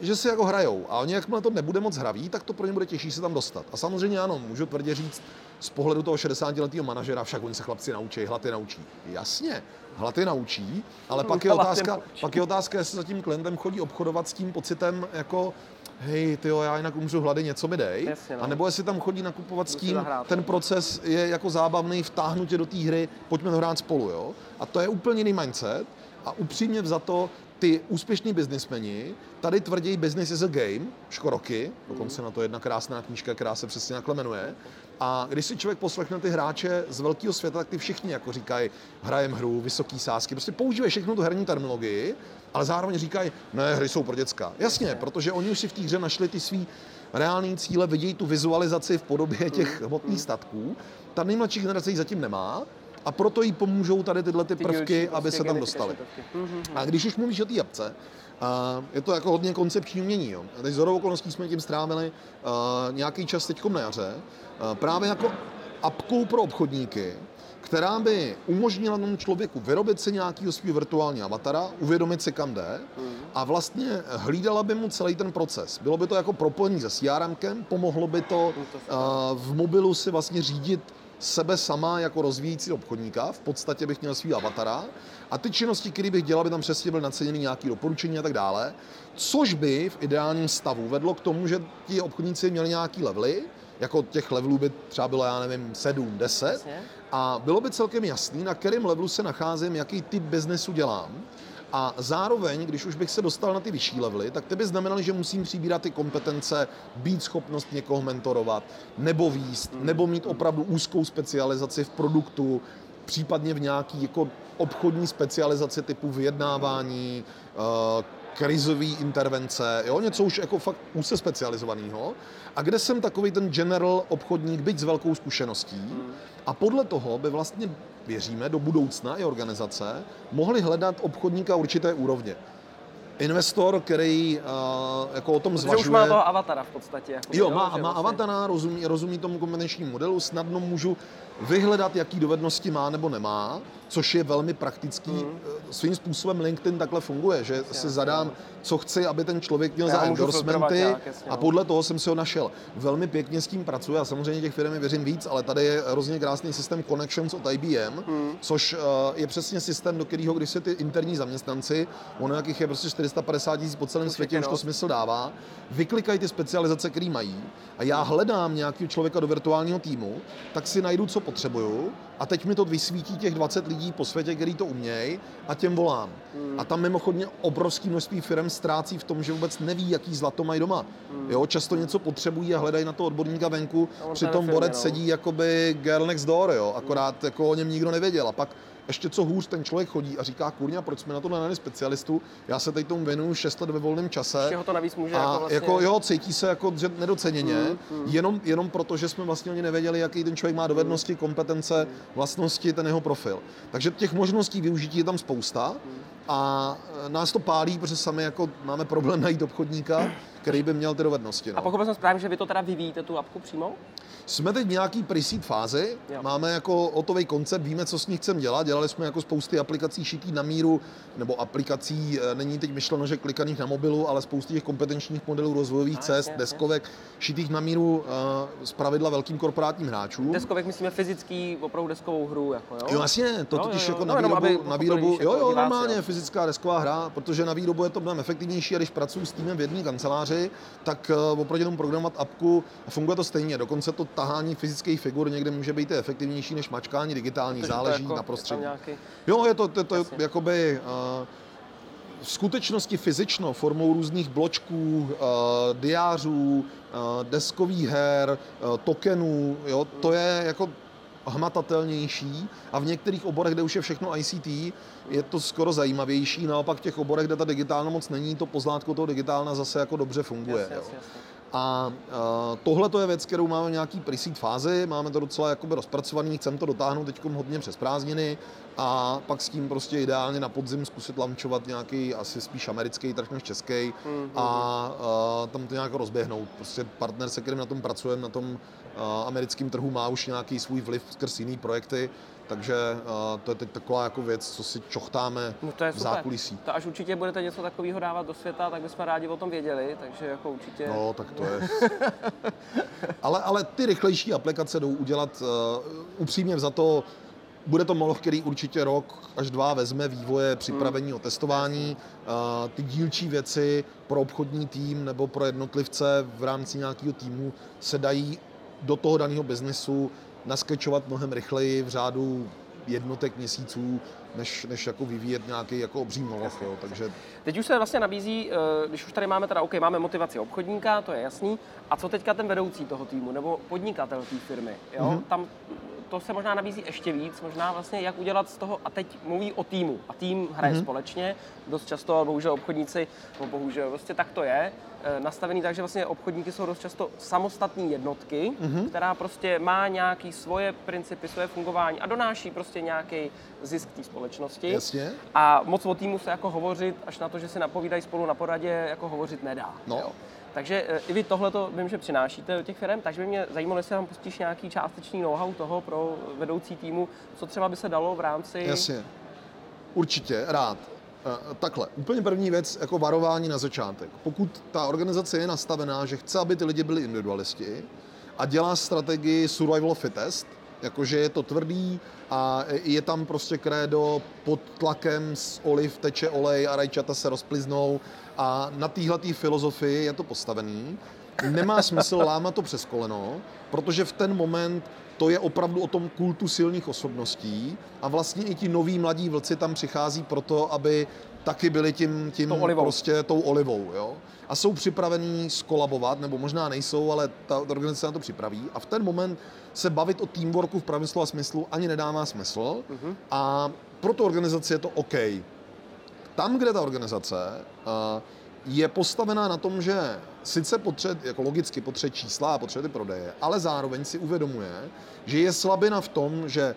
že si jako hrajou. A oni, jakmile to nebude moc hraví, tak to pro ně bude těžší se tam dostat. A samozřejmě ano, můžu tvrdě říct, z pohledu toho 60-letého manažera, však oni se chlapci naučí, hlaty naučí. Jasně, hlaty naučí, ale pak je, otázka, pak je otázka, jestli za tím klientem chodí obchodovat s tím pocitem, jako hej, ty já jinak umřu hlady, něco mi dej. Jasně, no. A nebo jestli tam chodí nakupovat s tím, ten proces je jako zábavný, vtáhnutě do té hry, pojďme to hrát spolu, jo. A to je úplně jiný mindset. A upřímně za to, ty úspěšní biznismeni tady tvrdí business is a game, škoroky, dokonce na to jedna krásná knížka, která se přesně takhle jmenuje. A když si člověk poslechne ty hráče z velkého světa, tak ty všichni jako říkají, hrajem hru, vysoký sásky, prostě používají všechno tu herní terminologii, ale zároveň říkají, ne, hry jsou pro děcka. Jasně, protože oni už si v té hře našli ty svý reální cíle, vidějí tu vizualizaci v podobě těch hmotných statků. Ta nejmladší generace ji zatím nemá, a proto jí pomůžou tady tyhle ty prvky, aby se tam dostali. A když už mluvíš o té jabce, a je to jako hodně koncepční umění. Jo. Teď z okolností jsme tím strávili uh, nějaký čas teď na jaře. Uh, právě jako apkou pro obchodníky, která by umožnila tomu člověku vyrobit si nějakého svého virtuálního avatara, uvědomit si, kam jde a vlastně hlídala by mu celý ten proces. Bylo by to jako propojení se CRM, pomohlo by to uh, v mobilu si vlastně řídit sebe sama jako rozvíjící obchodníka, v podstatě bych měl svý avatara a ty činnosti, které bych dělal, by tam přesně byly naceněny nějaké doporučení a tak dále, což by v ideálním stavu vedlo k tomu, že ti obchodníci měli nějaký levely, jako těch levelů by třeba bylo, já nevím, 7, 10 a bylo by celkem jasný, na kterém levelu se nacházím, jaký typ biznesu dělám a zároveň, když už bych se dostal na ty vyšší levely, tak to by znamenalo, že musím přibírat ty kompetence, být schopnost někoho mentorovat, nebo výst, mm. nebo mít opravdu úzkou specializaci v produktu, případně v nějaký jako obchodní specializaci typu vyjednávání, uh, krizové intervence, jo, něco už jako fakt úse specializovaného. A kde jsem takový ten general obchodník, byť s velkou zkušeností. A podle toho by vlastně věříme, do budoucna i organizace mohly hledat obchodníka určité úrovně investor, který uh, jako o tom Protože zvažuje... už má toho avatara v podstatě. Jako jo, má, má vlastně... avatara, rozumí, rozumí tomu kompetenčnímu modelu, snadno můžu vyhledat, jaký dovednosti má nebo nemá, což je velmi praktický. Mm. Svým způsobem LinkedIn takhle funguje, že jasně, si zadám, co chci, aby ten člověk měl Já za endorsementy a no. podle toho jsem si ho našel. Velmi pěkně s tím pracuji a samozřejmě těch firm věřím víc, ale tady je hrozně krásný systém Connections od IBM, mm. což uh, je přesně systém, do kterého, když se ty interní zaměstnanci, ono jakých je prostě 450 tisíc po celém světě, už to smysl dává, vyklikají ty specializace, které mají a já hledám nějakého člověka do virtuálního týmu, tak si najdu, co potřebuju a teď mi to vysvítí těch 20 lidí po světě, který to umějí a těm volám. Hmm. A tam mimochodně obrovské množství firm ztrácí v tom, že vůbec neví, jaký zlato mají doma. Hmm. Jo, často něco potřebují a hledají na to odborníka venku, přitom borec no. sedí jakoby girl next door, jo, akorát hmm. jako o něm nikdo nevěděl. A pak ještě co hůř, ten člověk chodí a říká, kurňa, proč jsme na to nenali specialistu, já se teď tomu věnuju 6 let ve volném čase. Ještě ho to navíc může a jako, vlastně... jako jo, cítí se jako že nedoceněně, mm, mm. Jenom, jenom proto, že jsme vlastně ani nevěděli, jaký ten člověk má dovednosti, kompetence, vlastnosti, ten jeho profil. Takže těch možností využití je tam spousta a e, nás to pálí, protože sami jako máme problém najít obchodníka, který by měl ty dovednosti. No. A pokud jsem správně, že vy to teda vyvíjíte tu apku přímo? Jsme teď v nějaký pre-seed fázi, jo. máme jako hotový koncept, víme, co s ní chceme dělat, dělali jsme jako spousty aplikací šitých na míru, nebo aplikací, e, není teď myšleno, že klikaných na mobilu, ale spousty těch kompetenčních modelů rozvojových cest, jasně, deskovek, jasně. šitých na míru uh, z pravidla velkým korporátním hráčům. Deskovek myslíme fyzický, opravdu deskovou hru, jako jo? Jo, jasně, to jo, totiž jo, jo. jako no, na výrobu, na výrobu jo, jo, normálně jo. fyzická desková hra, protože na výrobu je to mnohem efektivnější a když pracuji s týmem v jedné kanceláři, tak uh, oproti tomu programovat apku funguje to stejně, dokonce to tahání fyzických figur někde může být efektivnější než mačkání digitální, Takže záleží jako, na prostředí. Nějaký... Jo, je to, to, to, jakoby uh, v skutečnosti fyzično formou různých bločků, uh, diářů, deskových her, tokenů, jo, to je jako hmatatelnější a v některých oborech, kde už je všechno ICT, je to skoro zajímavější, naopak v těch oborech, kde ta digitálna moc není, to pozlátko toho digitálna zase jako dobře funguje. Jasně, jo. Jasně. A uh, tohle to je věc, kterou máme v nějaký pre fázi, máme to docela jakoby rozpracovaný, chceme to dotáhnout teď hodně přes prázdniny a pak s tím prostě ideálně na podzim zkusit lančovat nějaký asi spíš americký trh než český mm-hmm. a uh, tam to nějak rozběhnout. Prostě partner, se kterým na tom pracujeme, na tom uh, americkém trhu má už nějaký svůj vliv skrz jiný projekty, takže uh, to je teď taková jako věc, co si čochtáme no to je v zákulisí. To až určitě budete něco takového dávat do světa, tak bychom rádi o tom věděli, takže jako určitě... No, tak to je... ale, ale ty rychlejší aplikace jdou udělat uh, upřímně za to, bude to moloch, který určitě rok až dva vezme vývoje, připravení hmm. o testování. Uh, ty dílčí věci pro obchodní tým nebo pro jednotlivce v rámci nějakého týmu se dají do toho daného biznesu naskečovat mnohem rychleji v řádu jednotek měsíců, než, než jako vyvíjet nějaký jako obří moloch. Jo. Takže... Teď už se vlastně nabízí, eh, když už tady máme teda, OK, máme motivaci obchodníka, to je jasný, a co teďka ten vedoucí toho týmu, nebo podnikatel té firmy, jo? Mm-hmm. Tam to se možná nabízí ještě víc, možná vlastně jak udělat z toho, a teď mluví o týmu, a tým hraje mm-hmm. společně, dost často, bohužel obchodníci, no bohužel, prostě tak to je, e, nastavený tak, že vlastně obchodníky jsou dost často samostatné jednotky, mm-hmm. která prostě má nějaký svoje principy, svoje fungování a donáší prostě nějaký zisk té společnosti. Jasně. A moc o týmu se jako hovořit, až na to, že si napovídají spolu na poradě, jako hovořit nedá. No. Jo. Takže e, i vy tohle to vím, že přinášíte do těch firm, takže by mě zajímalo, jestli tam pustíš nějaký částečný know-how toho pro vedoucí týmu, co třeba by se dalo v rámci... Jasně, určitě, rád. E, takhle, úplně první věc, jako varování na začátek. Pokud ta organizace je nastavená, že chce, aby ty lidi byli individualisti a dělá strategii survival fittest, jakože je to tvrdý a je tam prostě krédo pod tlakem z oliv teče olej a rajčata se rozpliznou a na téhle filozofii je to postavený. Nemá smysl lámat to přes koleno, protože v ten moment to je opravdu o tom kultu silných osobností a vlastně i ti noví mladí vlci tam přichází proto, aby taky byli tím, tím tou olivou. prostě tou olivou. Jo? A jsou připravení skolabovat, nebo možná nejsou, ale ta, organizace na to připraví. A v ten moment se bavit o teamworku v pravém slova smyslu ani nedává smysl. Uh-huh. A pro tu organizaci je to OK. Tam, kde ta organizace uh, je postavená na tom, že sice potřebuje, jako logicky potřebuje čísla a potřebuje ty prodeje, ale zároveň si uvědomuje, že je slabina v tom, že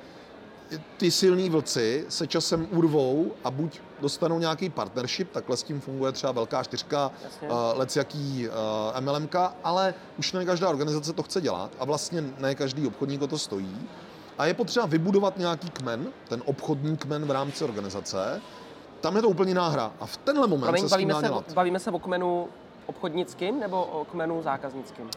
ty silní vlci se časem urvou a buď dostanou nějaký partnership, takhle s tím funguje třeba velká čtyřka, uh, lec jaký uh, MLMK, ale už ne každá organizace to chce dělat a vlastně ne každý obchodník o to stojí. A je potřeba vybudovat nějaký kmen, ten obchodní kmen v rámci organizace, tam je to úplně náhra. A v tenhle moment Promiň, se bavíme, se, dělat. bavíme se o kmenu obchodnickým nebo o kmenu zákaznickým? Uh,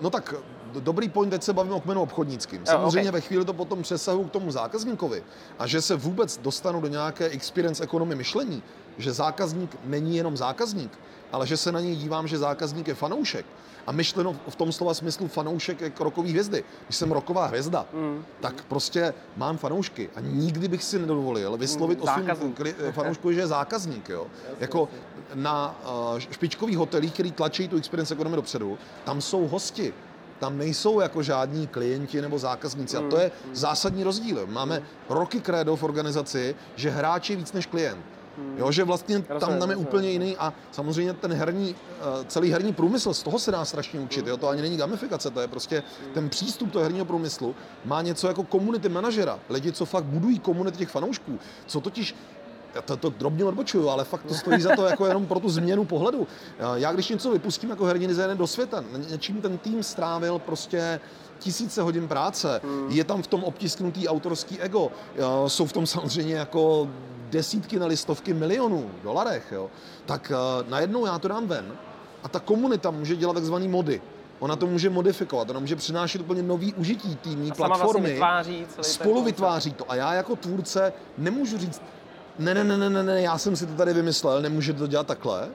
no tak dobrý point, teď se bavíme o kmenu obchodnickým. Samozřejmě okay. ve chvíli to potom přesahu k tomu zákazníkovi a že se vůbec dostanu do nějaké experience ekonomie myšlení, že zákazník není jenom zákazník, ale že se na něj dívám, že zákazník je fanoušek. A myšleno v tom slova smyslu fanoušek je rokový hvězdy. Když jsem roková hvězda, mm. tak prostě mám fanoušky a nikdy bych si nedovolil vyslovit mm, o svým fanoušku, že je zákazník. Jo. Jako na uh, špičkových hotelích, který tlačí tu experience ekonomii dopředu, tam jsou hosti tam nejsou jako žádní klienti nebo zákazníci. A to je mm. zásadní rozdíl. Máme roky krédo v organizaci, že hráč je víc než klient. Hmm. Jo, že vlastně tam, tam je úplně jiný a samozřejmě ten herní, eh, celý herní průmysl, z toho se dá strašně učit. Jo? To ani není gamifikace, to je prostě ten přístup toho herního průmyslu má něco jako komunity manažera. Lidi, co fakt budují komunity těch fanoušků, co totiž já to, to drobně odbočuju, ale fakt to stojí za to jako jenom pro tu změnu pohledu. Já když něco vypustím jako herní designer do světa, něčím ten tým strávil prostě tisíce hodin práce, hmm. je tam v tom obtisknutý autorský ego, jsou v tom samozřejmě jako desítky na listovky milionů dolarech, jo, tak uh, najednou já to dám ven a ta komunita může dělat takzvaný mody. Ona to může modifikovat, ona může přinášet úplně nový užití týmní a platformy. Vlastně vytváří spolu vytváří to. A já jako tvůrce nemůžu říct, ne, ne, ne, ne, ne, ne, já jsem si to tady vymyslel, nemůžete to dělat takhle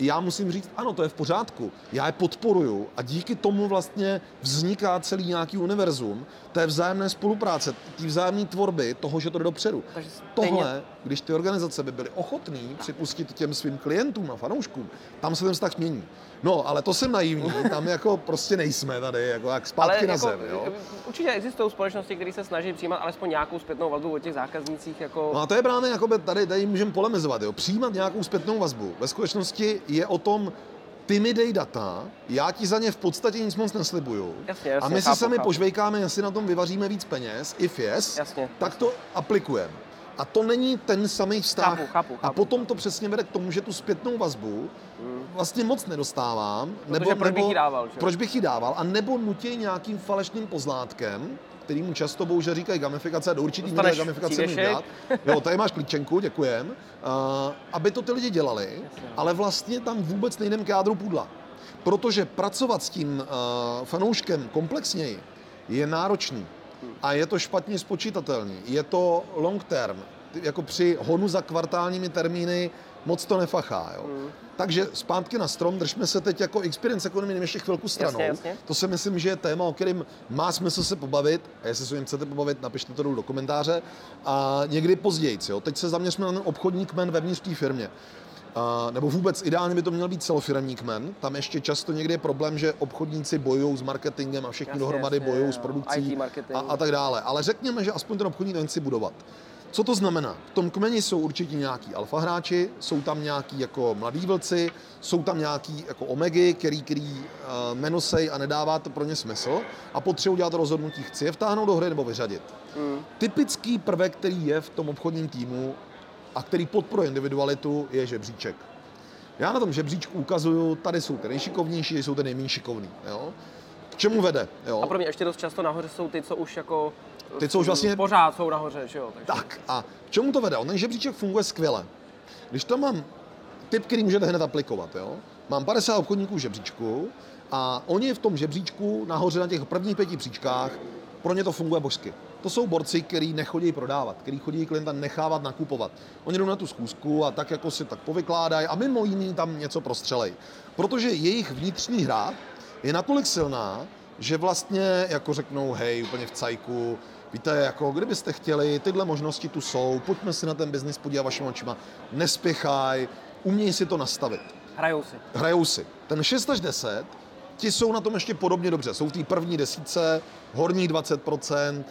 já musím říct, ano, to je v pořádku. Já je podporuju a díky tomu vlastně vzniká celý nějaký univerzum té vzájemné spolupráce, té vzájemné tvorby, toho, že to jde dopředu. Takže Tohle, když ty organizace by byly ochotný připustit těm svým klientům a fanouškům, tam se ten vztah mění. No, ale to jsem naivní, tam jako prostě nejsme tady, jako jak zpátky ale na jako, zem, jo? Určitě existují společnosti, které se snaží přijímat alespoň nějakou zpětnou vazbu od těch zákaznících. Jako... No a to je právě, jako tady, tady můžeme polemizovat, jo? Přijímat nějakou zpětnou vazbu. Ve skutečnosti je o tom, ty mi dej data, já ti za ně v podstatě nic moc neslibuju. Jasně, jasně, a my si sami chápu. požvejkáme, jestli na tom vyvaříme víc peněz, if yes, jasně, tak jasně. to aplikujeme. A to není ten samý vztah. Chápu, chápu, chápu. A potom to přesně vede k tomu, že tu zpětnou vazbu hmm. vlastně moc nedostávám. Protože nebo, proč bych ji dával? Že? Proč bych ji dával? A nebo nutí nějakým falešným pozlátkem, kterýmu často bohužel říkají gamifikace, do určitý míry gamifikace mi dělat. Jo, tady máš klíčenku, děkujem. Uh, aby to ty lidi dělali, ale vlastně tam vůbec nejdem k jádru pudla. Protože pracovat s tím uh, fanouškem komplexněji je náročný a je to špatně spočítatelný. Je to long term. Jako při honu za kvartálními termíny moc to nefachá. Jo. Mm. Takže zpátky na strom, držme se teď jako experience economy ještě chvilku stranou. Jasně, jasně. To si myslím, že je téma, o kterém má smysl se pobavit. A jestli se o něm chcete pobavit, napište to do komentáře. A někdy později. Jo. Teď se zaměřme na ten obchodní kmen vevnitř té firmě. A, nebo vůbec ideálně by to měl být celofirmní kmen. Tam ještě často někdy je problém, že obchodníci bojují s marketingem a všichni jasně, dohromady bojují s produkcí a, a tak dále. Ale řekněme, že aspoň ten obchodní ten chci budovat. Co to znamená? V tom kmeni jsou určitě nějaký alfa hráči, jsou tam nějaký jako mladí vlci, jsou tam nějaký jako omegy, který, který uh, menosej a nedává to pro ně smysl a potřebují dělat rozhodnutí, chci je vtáhnout do hry nebo vyřadit. Mm. Typický prvek, který je v tom obchodním týmu a který podporuje individualitu, je žebříček. Já na tom žebříčku ukazuju, tady jsou ty nejšikovnější, jsou ty nejméně šikovní. Jo? K čemu vede? Jo? A pro mě ještě dost často nahoře jsou ty, co už jako ty, co už vlastně... Pořád jsou nahoře, že jo? Takže... Tak a k čemu to vede? On ten žebříček funguje skvěle. Když tam mám typ, který můžete hned aplikovat, jo? Mám 50 obchodníků v žebříčku a oni v tom žebříčku nahoře na těch prvních pěti příčkách pro ně to funguje božsky. To jsou borci, kteří nechodí prodávat, kteří chodí klienta nechávat nakupovat. Oni jdou na tu schůzku a tak jako si tak povykládají a mimo jiný tam něco prostřelej. Protože jejich vnitřní hra je natolik silná, že vlastně jako řeknou, hej, úplně v cajku, víte, jako kdybyste chtěli, tyhle možnosti tu jsou, pojďme si na ten biznis podívat vašimi očima, nespěchaj, umějí si to nastavit. Hrajou si. Hrajou si. Ten 6 až 10, ti jsou na tom ještě podobně dobře. Jsou v té první desíce, horní 20%, Uh,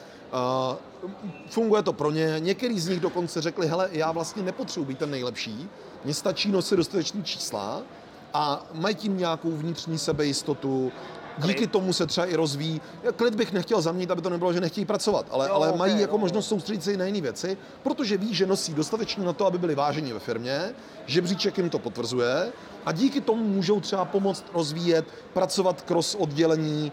funguje to pro ně. Některý z nich dokonce řekli, hele, já vlastně nepotřebuji být ten nejlepší, mně stačí nosit dostatečný čísla a mají tím nějakou vnitřní sebejistotu, díky tomu se třeba i rozvíjí. Klid bych nechtěl zaměnit, aby to nebylo, že nechtějí pracovat, ale, jo, ale okay, mají jako jo. možnost soustředit se i na jiné věci, protože ví, že nosí dostatečně na to, aby byli vážení ve firmě, že bříček jim to potvrzuje a díky tomu můžou třeba pomoct rozvíjet, pracovat cross oddělení,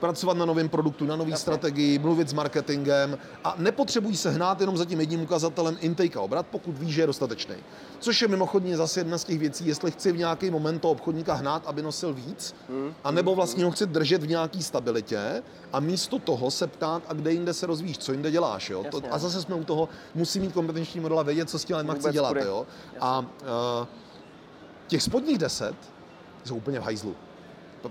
pracovat na novém produktu, na nové strategii, mluvit s marketingem a nepotřebují se hnát jenom za tím jedním ukazatelem intake a obrat, pokud ví, že je dostatečný. Což je mimochodně zase jedna z těch věcí, jestli chci v nějaký moment toho obchodníka hnát, aby nosil víc, hmm. anebo vlastně ho chci držet v nějaký stabilitě a místo toho se ptát, a kde jinde se rozvíjíš, co jinde děláš. Jo? To, a zase jsme u toho, musí mít kompetenční model a vědět, co s tím chci dělat. Jo? A uh, těch spodních deset jsou úplně v hajzlu.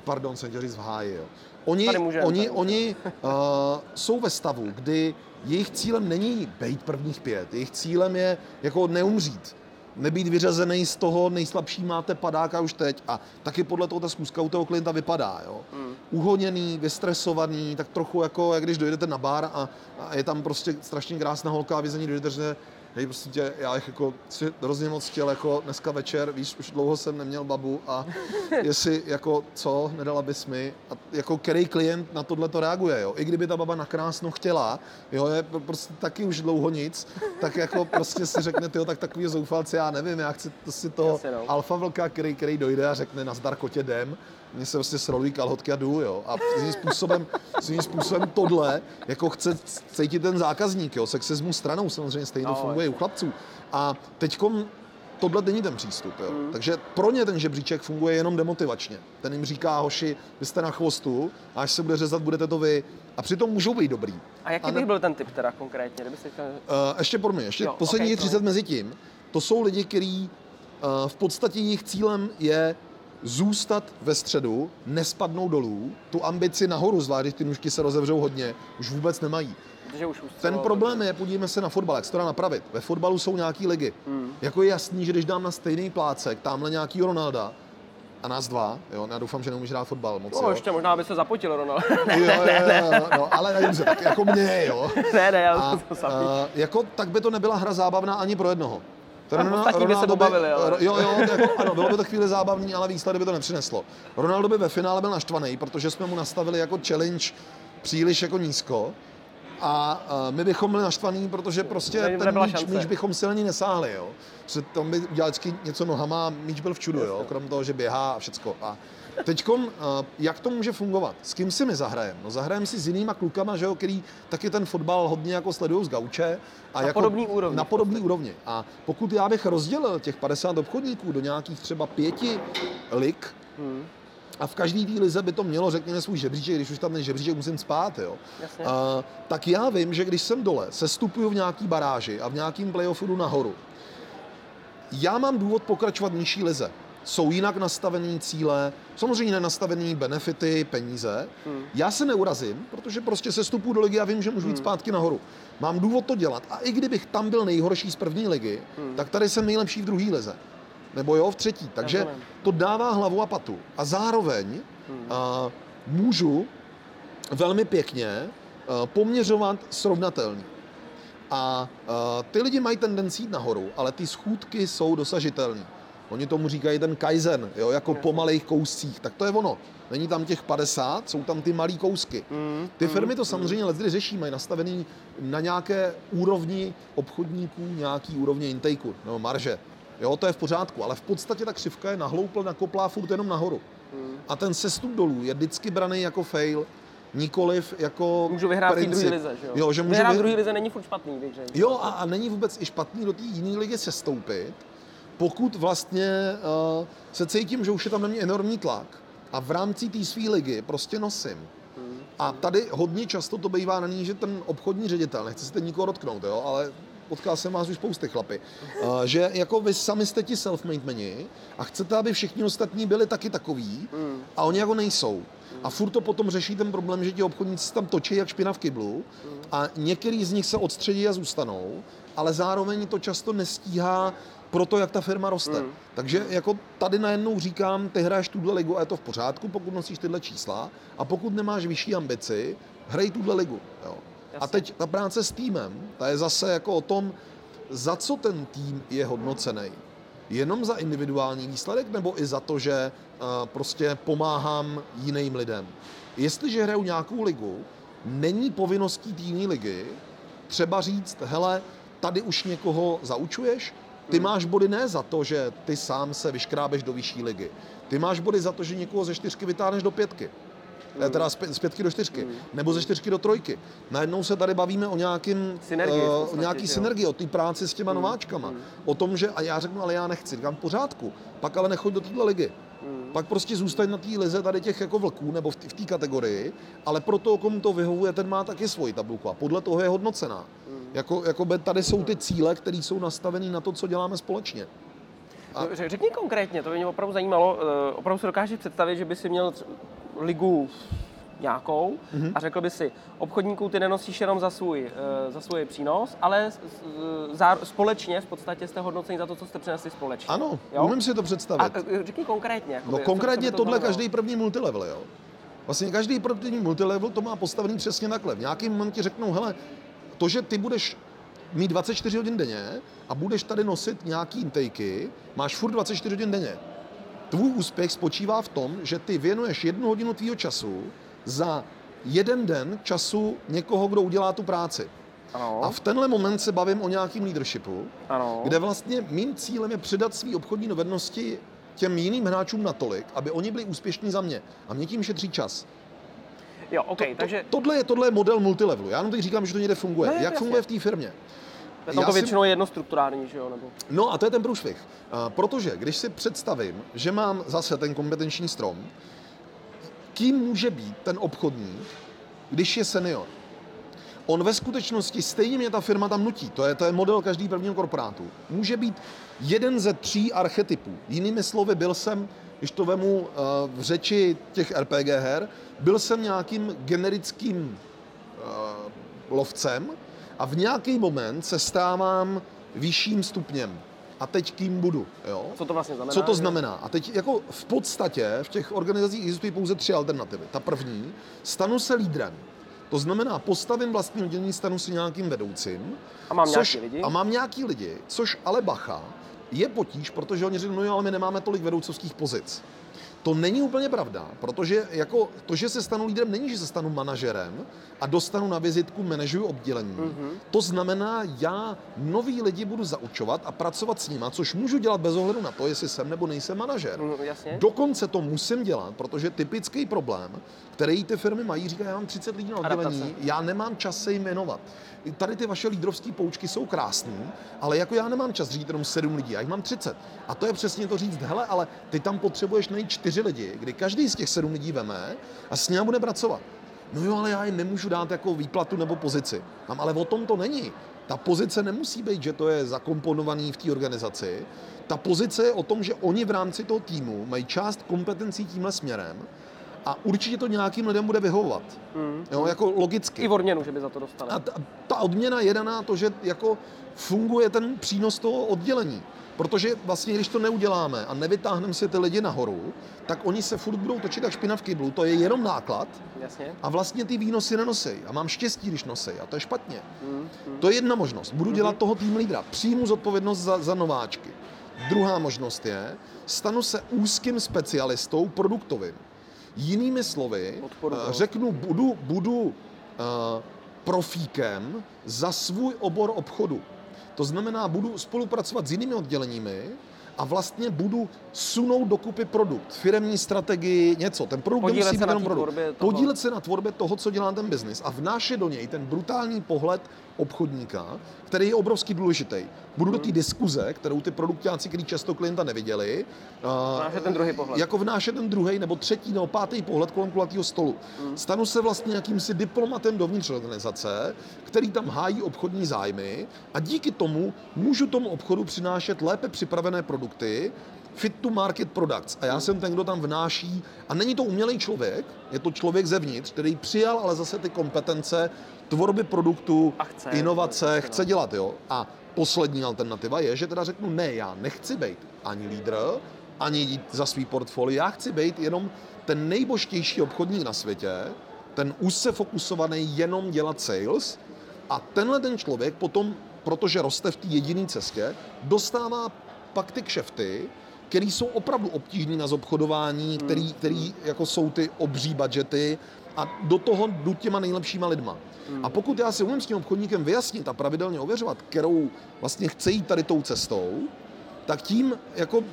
Pardon, jsem chtěl říct v háji. Jo. Oni, můžem, oni, oni uh, jsou ve stavu, kdy jejich cílem není být prvních pět, jejich cílem je jako neumřít, nebýt vyřazený z toho nejslabší máte padáka už teď a taky podle toho ta zkuska u toho klienta vypadá. Jo. Mm. Uhoněný, vystresovaný, tak trochu jako, jak když dojdete na bar a, a je tam prostě strašně krásná holka a vy za ní dojdete, že hej, prostě tě, já bych jako si hrozně moc chtěl, jako dneska večer, víš, už dlouho jsem neměl babu a jestli, jako, co, nedala bys mi, a jako který klient na tohle to reaguje, jo, i kdyby ta baba nakrásno chtěla, jo, je prostě taky už dlouho nic, tak jako prostě si řekne, tyjo, tak takový zoufalci, já nevím, já chci to si to no. alfa vlka, který, který dojde a řekne, nazdar kotě jdem, mně se prostě srolují kalhotky a jdu, jo. A svým způsobem, svým způsobem tohle, jako chce cítit ten zákazník, jo. Sexismu stranou samozřejmě stejně to funguje u chlapců. A teďkom tohle není ten přístup. Jo. Mm. Takže pro ně ten žebříček funguje jenom demotivačně. Ten jim říká, hoši, vy jste na chvostu, a až se bude řezat, budete to vy. A přitom můžou být dobrý. A jaký a ne... bych byl ten typ teda konkrétně? Kdyby uh, ještě pro mě, ještě jo, poslední okay, 30 mezi tím. To jsou lidi, kteří uh, v podstatě jejich cílem je zůstat ve středu, nespadnou dolů, tu ambici nahoru, zvlášť když ty nůžky se rozevřou hodně, už vůbec nemají. Už Ten problém je, podívejme se na fotbal, jak se to dá napravit. Ve fotbalu jsou nějaký ligy. Hmm. Jako je jasný, že když dám na stejný plácek tamhle nějaký Ronalda, a nás dva, jo, já doufám, že neumíš hrát fotbal moc, no, jo. ještě možná by se zapotil Ronaldo. ne, jo, ne, ne, ne. No, ale nevím, tak jako mě, jo. ne, ne, já a, to a, jako, tak by to nebyla hra zábavná ani pro jednoho. Ronaldo, by se pobavili, ale... Jo, jo, jako, ano, bylo by to chvíli zábavný, ale výsledek by to nepřineslo. Ronaldo by ve finále byl naštvaný, protože jsme mu nastavili jako challenge příliš jako nízko. A uh, my bychom byli naštvaný, protože prostě ten míč, míč bychom silně nesáhli, jo. Že tam by udělal vždycky něco nohama, míč byl v čudu, jo, krom toho, že běhá a všecko. A Teď, uh, jak to může fungovat? S kým si my zahrajeme? No zahrajeme si s jinýma klukama, že jo, který taky ten fotbal hodně jako sledují z gauče. A na jako, podobný úrovni. Na podobný úrovni. A pokud já bych rozdělil těch 50 obchodníků do nějakých třeba pěti lik, hmm. A v každý té lize by to mělo, řekněme, svůj žebříček, když už tam ten žebříček musím spát, jo. Uh, tak já vím, že když jsem dole, se stupuju v nějaký baráži a v nějakým playoffu jdu nahoru, já mám důvod pokračovat v nižší lize jsou jinak nastavený cíle, samozřejmě nastavený benefity, peníze. Hmm. Já se neurazím, protože prostě se stupu do ligy a vím, že můžu jít hmm. zpátky nahoru. Mám důvod to dělat. A i kdybych tam byl nejhorší z první ligy, hmm. tak tady jsem nejlepší v druhé lize. Nebo jo, v třetí. Takže to dává hlavu a patu. A zároveň hmm. a, můžu velmi pěkně a, poměřovat srovnatelně. A, ty lidi mají tendenci jít nahoru, ale ty schůdky jsou dosažitelné. Oni tomu říkají ten kaizen, jo, jako po malých kouscích. Tak to je ono. Není tam těch 50, jsou tam ty malý kousky. Mm, ty firmy mm, to samozřejmě mm. řeší, mají nastavený na nějaké úrovni obchodníků, nějaký úrovně intakeu, nebo marže. Jo, to je v pořádku, ale v podstatě ta křivka je nahloupl, nakoplá furt jenom nahoru. Mm. A ten sestup dolů je vždycky braný jako fail, nikoliv jako Můžu vyhrát v druhé lize, že jo? jo že můžu vyhrát v druhé lize není furt špatný, takže. Jo, a, a není vůbec i špatný do té jiné ligy sestoupit, pokud vlastně uh, se cítím, že už je tam na mě enormní tlak a v rámci té své ligy prostě nosím. Hmm. A tady hodně často to bývá na ní, že ten obchodní ředitel, nechce se nikoho dotknout, jo, ale potkal jsem vás už spousty chlapy, uh, že jako vy sami jste ti self-made meni a chcete, aby všichni ostatní byli taky takový mm. a oni jako nejsou. A furt to potom řeší ten problém, že ti obchodníci tam točí jak špina v kyblu a některý z nich se odstředí a zůstanou, ale zároveň to často nestíhá pro to, jak ta firma roste. Mm. Takže jako tady najednou říkám, ty hraješ tuhle ligu a je to v pořádku, pokud nosíš tyhle čísla a pokud nemáš vyšší ambici, hrej tuhle ligu. Jo. A teď ta práce s týmem, ta je zase jako o tom, za co ten tým je hodnocený. Jenom za individuální výsledek nebo i za to, že uh, prostě pomáhám jiným lidem. Jestliže hraju nějakou ligu, není povinností týmní ligy třeba říct, hele, tady už někoho zaučuješ, ty máš body ne za to, že ty sám se vyškrábeš do vyšší ligy. Ty máš body za to, že někoho ze čtyřky vytáhneš do pětky. Mm. Teda z, pětky do čtyřky. Mm. Nebo ze čtyřky do trojky. Najednou se tady bavíme o nějakým, synergii, uh, o nějaký synergii, o té práci s těma mm. nováčkama. Mm. O tom, že a já řeknu, ale já nechci. Říkám, pořádku. Pak ale nechoď do téhle ligy. Mm. Pak prostě zůstaň na té lize tady těch jako vlků nebo v té kategorii, ale pro to, komu to vyhovuje, ten má taky svoji tabulku a podle toho je hodnocená. Mm. Jako, jako tady jsou ty cíle, které jsou nastavené na to, co děláme společně. A... No, řekni konkrétně, to by mě opravdu zajímalo. Eh, opravdu si dokážeš představit, že by si měl ligu nějakou mm-hmm. a řekl by si, obchodníků ty nenosíš jenom za svůj, uh, za svůj přínos, ale společně v podstatě jste hodnocení za to, co jste přinesli společně. Ano, jo? umím si to představit. A uh, řekni konkrétně. Jakoby, no konkrétně to tohle každý první multilevel, jo. Vlastně každý první multilevel to má postavený přesně takhle. V nějakém momentě řeknou, hele, to, že ty budeš mít 24 hodin denně a budeš tady nosit nějaký intakey, máš furt 24 hodin denně. Tvůj úspěch spočívá v tom, že ty věnuješ jednu hodinu tvýho času za jeden den času někoho, kdo udělá tu práci. Ano. A v tenhle moment se bavím o nějakým leadershipu, ano. kde vlastně mým cílem je předat své obchodní dovednosti těm jiným hráčům natolik, aby oni byli úspěšní za mě. A mě tím šetří čas. Jo, okay, to, takže... tohle, je, tohle je model multilevelu. Já jenom teď říkám, že to někde funguje. Ne, Jak jasně. funguje v té firmě? Tam to většinou si... je jednostrukturální, že jo? Nebo... No a to je ten průšvih. protože když si představím, že mám zase ten kompetenční strom, kým může být ten obchodník, když je senior? On ve skutečnosti, stejně mě ta firma tam nutí, to je, to je model každý prvního korporátu, může být jeden ze tří archetypů. Jinými slovy, byl jsem, když to vemu uh, v řeči těch RPG her, byl jsem nějakým generickým uh, lovcem a v nějaký moment se stávám vyšším stupněm a teď kým budu. Jo? Co to vlastně znamená? Co to znamená? A teď jako v podstatě v těch organizacích existují pouze tři alternativy. Ta první, stanu se lídrem. To znamená, postavím vlastní oddělení, stanu se nějakým vedoucím. A mám což, nějaký lidi? A mám nějaký lidi, což ale bacha, je potíž, protože oni řeknou, no jo, ale my nemáme tolik vedoucovských pozic. To není úplně pravda, protože jako to, že se stanu lídrem, není, že se stanu manažerem a dostanu na vizitku manažuju oddělení. Mm-hmm. To znamená, já nový lidi budu zaučovat a pracovat s nima, což můžu dělat bez ohledu na to, jestli jsem nebo nejsem manažer. Mm, jasně. Dokonce to musím dělat, protože typický problém, který ty firmy mají, říká, já mám 30 lidí na oddělení, já nemám čas se jim jmenovat. Tady ty vaše lídrovské poučky jsou krásné, ale jako já nemám čas řídit jenom 7 lidí, já jich mám 30. A to je přesně to říct, hele, ale ty tam potřebuješ najít čtyři lidi, kdy každý z těch sedm lidí veme a s ním bude pracovat. No jo, ale já jim nemůžu dát jako výplatu nebo pozici. Tam ale o tom to není. Ta pozice nemusí být, že to je zakomponovaný v té organizaci. Ta pozice je o tom, že oni v rámci toho týmu mají část kompetencí tímhle směrem a určitě to nějakým lidem bude vyhovovat. Mm. Jo, jako logicky. I v odměnu, že by za to dostali. A ta, ta odměna je daná to, že jako funguje ten přínos toho oddělení. Protože vlastně, když to neuděláme a nevytáhneme si ty lidi nahoru, tak oni se furt budou točit jak špina v kyblu. To je jenom náklad Jasně. a vlastně ty výnosy nenosí. A mám štěstí, když nosí a to je špatně. Mm, mm. To je jedna možnost. Budu mm-hmm. dělat toho tým lídra. Přijmu zodpovědnost za, za nováčky. Druhá možnost je, stanu se úzkým specialistou produktovým. Jinými slovy, Podporu, eh, řeknu, budu, budu uh, profíkem za svůj obor obchodu. To znamená, budu spolupracovat s jinými odděleními a vlastně budu sunout dokupy produkt, firemní strategii, něco. Ten produkt Podílet musí být jenom produkt. Toho. Podílet se na tvorbě toho, co dělá ten biznis a vnášet do něj ten brutální pohled obchodníka, který je obrovský důležitý. Budu do té diskuze, kterou ty produktáci, kteří často klienta neviděli, vnášet ten druhý pohled. Jako vnášet ten druhý nebo třetí nebo pátý pohled kolem kulatého stolu. Hmm. Stanu se vlastně jakýmsi diplomatem dovnitř organizace, který tam hájí obchodní zájmy a díky tomu můžu tomu obchodu přinášet lépe připravené produkty, fit to market products. A já jsem ten, kdo tam vnáší, a není to umělý člověk, je to člověk zevnitř, který přijal ale zase ty kompetence tvorby produktu, chce, inovace, chce, chce dělat. Jo? A poslední alternativa je, že teda řeknu, ne, já nechci být ani lídr, ani jít za svý portfolio, já chci být jenom ten nejbožtější obchodník na světě, ten úzce fokusovaný jenom dělat sales a tenhle ten člověk potom, protože roste v té jediné cestě, dostává pak ty kšefty, který jsou opravdu obtížný na zobchodování, který, hmm. který jako jsou ty obří budgety a do toho jdu těma nejlepšíma lidma. Hmm. A pokud já si umím s tím obchodníkem vyjasnit a pravidelně ověřovat, kterou vlastně chce jít tady tou cestou, tak tím jako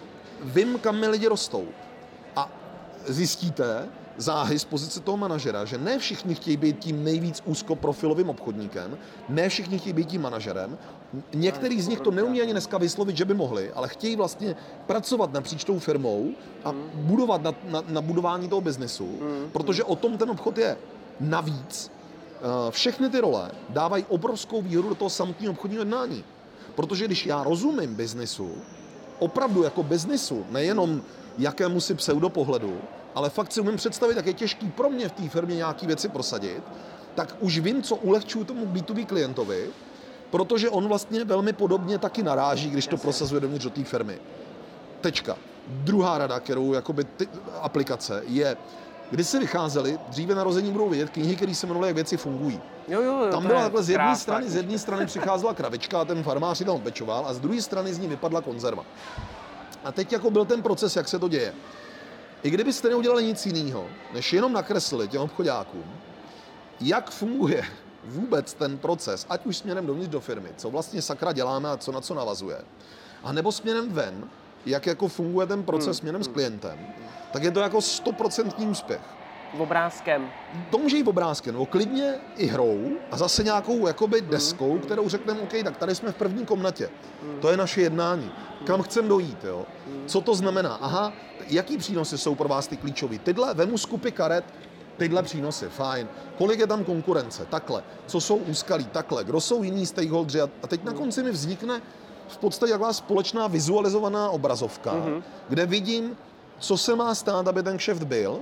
vím, kam mi lidi rostou. A zjistíte, záhy z pozice toho manažera, že ne všichni chtějí být tím nejvíc úzkoprofilovým obchodníkem, ne všichni chtějí být tím manažerem. Některý z nich to neumí ani dneska vyslovit, že by mohli, ale chtějí vlastně pracovat napříč tou firmou a hmm. budovat na, na, na budování toho biznesu, hmm. protože o tom ten obchod je. Navíc eh, všechny ty role dávají obrovskou výhodu do toho samotného obchodního jednání. Protože když já rozumím biznesu, opravdu jako biznesu, nejenom jakému si pseudopohledu, ale fakt si umím představit, jak je těžký pro mě v té firmě nějaké věci prosadit, tak už vím, co ulehčuju tomu B2B klientovi, protože on vlastně velmi podobně taky naráží, když to prosazuje dovnitř do té firmy. Tečka. Druhá rada, kterou jakoby ty aplikace, je, když se vycházeli, dříve narození budou vidět knihy, které se jmenovaly, jak věci fungují. Jo, jo, jo, tam byla takhle z jedné strany, z jedné strany přicházela kravička a ten farmář si tam pečoval a z druhé strany z ní vypadla konzerva. A teď jako byl ten proces, jak se to děje. I kdybyste neudělali nic jiného, než jenom nakreslili těm obchodákům, jak funguje vůbec ten proces, ať už směrem dovnitř do firmy, co vlastně sakra děláme a co na co navazuje, a nebo směrem ven, jak jako funguje ten proces hmm. směrem s hmm. klientem, tak je to jako stoprocentní úspěch. Obrázkem. To může jít obrázkem, nebo klidně i hrou a zase nějakou jakoby hmm. deskou, kterou řekneme, OK, tak tady jsme v první komnatě. To je naše jednání. Kam chcem dojít, jo? Co to znamená? Aha, jaký přínosy jsou pro vás ty klíčové? Tyhle, vemu skupy karet, tyhle přínosy, fajn. Kolik je tam konkurence? Takhle. Co jsou úskalí? Takhle. Kdo jsou jiní stakeholdři? A teď na konci mi vznikne v podstatě taková společná vizualizovaná obrazovka, mm-hmm. kde vidím, co se má stát, aby ten kšeft byl,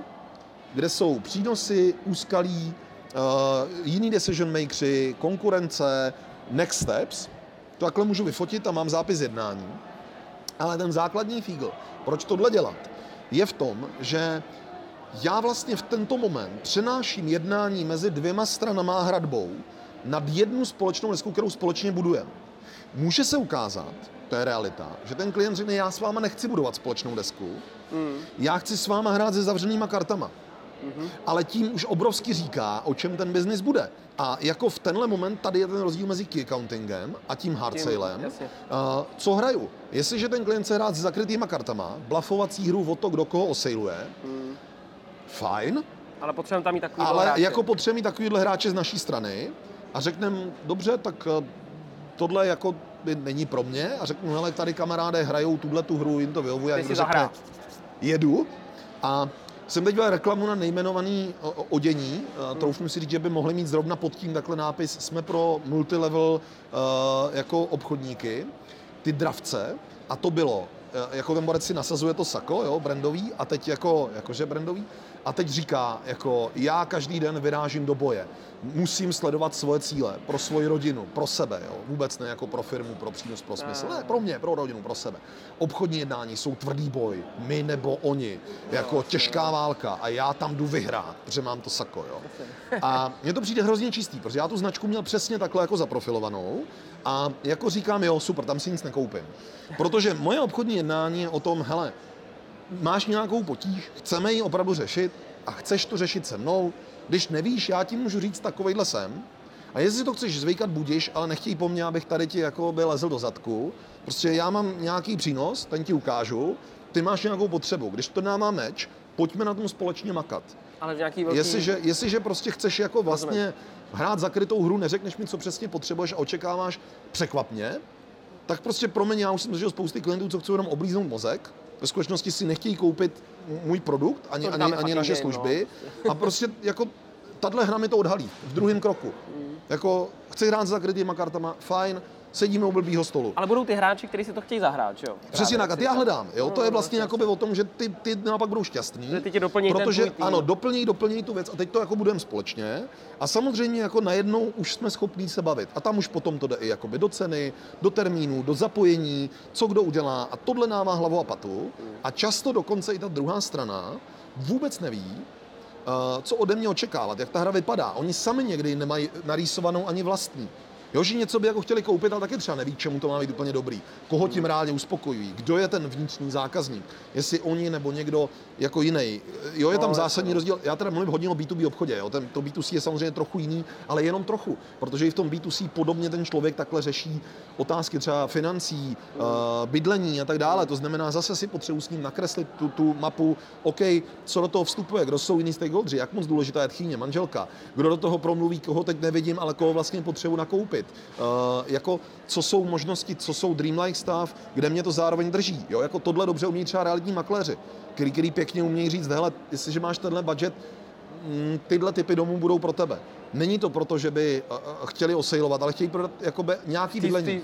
kde jsou přínosy, úskalí, uh, jiný decision makersi, konkurence, next steps. To takhle můžu vyfotit a mám zápis jednání. Ale ten základní fígl, proč tohle dělat, je v tom, že já vlastně v tento moment přenáším jednání mezi dvěma stranama a hradbou nad jednu společnou desku, kterou společně budujeme. Může se ukázat, to je realita, že ten klient řekne, já s váma nechci budovat společnou desku, mm. já chci s váma hrát se zavřenýma kartama. Mm-hmm. Ale tím už obrovsky říká, o čem ten biznis bude. A jako v tenhle moment tady je ten rozdíl mezi key accountingem a tím hard salem. Uh, co hraju? Jestliže ten klient se hrát s zakrytýma kartama, blafovací hru o to, kdo koho osejluje, mm. Fajn. Ale potřebujeme tam mít takový Ale hráče. jako potřebujeme mít takovýhle hráče z naší strany a řekneme, dobře, tak eh, tohle jako není pro mě a řeknu, hele, tady kamaráde hrajou tuhle tu hru, jim to vyhovuje. Ty si řekne, jedu a jsem teď dělal reklamu na nejmenovaný odění. Hmm. Troufnu si říct, že by mohli mít zrovna pod tím takhle nápis Jsme pro multilevel uh, jako obchodníky, ty dravce. A to bylo, jako ten borec si nasazuje to sako, jo, brandový, a teď jako, jakože brandový, a teď říká, jako já každý den vyrážím do boje musím sledovat svoje cíle pro svoji rodinu, pro sebe, jo? vůbec ne jako pro firmu, pro přínos, pro smysl, ne, pro mě, pro rodinu, pro sebe. Obchodní jednání jsou tvrdý boj, my nebo oni, jako těžká válka a já tam jdu vyhrát, protože mám to sako. Jo? A mně to přijde hrozně čistý, protože já tu značku měl přesně takhle jako zaprofilovanou a jako říkám, jo, super, tam si nic nekoupím. Protože moje obchodní jednání je o tom, hele, máš nějakou potíž, chceme ji opravdu řešit a chceš to řešit se mnou, když nevíš, já ti můžu říct takovejhle sem. A jestli to chceš zvykat, budíš, ale nechtěj po mně, abych tady ti jako by lezl do zadku. Prostě já mám nějaký přínos, ten ti ukážu, ty máš nějakou potřebu. Když to nám má meč, pojďme na tom společně makat. Ale v nějaký velký... Jestliže, jestliže prostě chceš jako vlastně hrát zakrytou hru, neřekneš mi, co přesně potřebuješ a očekáváš překvapně, tak prostě pro mě, já už jsem zažil spousty klientů, co chcou jenom oblíznout mozek, ve skutečnosti si nechtějí koupit můj produkt, ani, ani, ani naše služby. No. A prostě jako tahle hra mi to odhalí v druhém kroku. Jako chci hrát s zakrytýma kartama, fajn, sedíme u blbýho stolu. Ale budou ty hráči, kteří si to chtějí zahrát, jo? Přesně tak, a ty já hledám, jo? No, to je no, vlastně no, o tom, že ty, ty naopak budou šťastný. Že ty tě doplní protože, ten ano, doplní, doplní tu věc a teď to jako budeme společně. A samozřejmě jako najednou už jsme schopní se bavit. A tam už potom to jde i jakoby do ceny, do termínu, do zapojení, co kdo udělá. A tohle nává hlavu a patu. A často dokonce i ta druhá strana vůbec neví, Uh, co ode mě očekávat, jak ta hra vypadá. Oni sami někdy nemají narýsovanou ani vlastní. Jo, že něco by jako chtěli koupit, ale taky třeba neví, čemu to má být úplně dobrý. Koho tím rádi uspokojují, kdo je ten vnitřní zákazník, jestli oni nebo někdo jako jiný. Jo, je tam no, zásadní rozdíl. Já teda mluvím hodně o B2B obchodě, jo. Ten, to B2C je samozřejmě trochu jiný, ale jenom trochu, protože i v tom B2C podobně ten člověk takhle řeší otázky třeba financí, uh, bydlení a tak dále. To znamená, zase si potřebuji s ním nakreslit tu, tu mapu, OK, co do toho vstupuje, kdo jsou jiní stakeholders, jak moc důležitá je tchýně, manželka, kdo do toho promluví, koho teď nevidím, ale koho vlastně potřebuji nakoupit bavit. Uh, jako, co jsou možnosti, co jsou dreamlike stav, kde mě to zároveň drží. Jo? Jako tohle dobře umí třeba realitní makléři, který, který pěkně umějí říct, hele, jestliže máš tenhle budget, tyhle typy domů budou pro tebe. Není to proto, že by chtěli osejlovat, ale chtějí prodat jakoby nějaký bydlení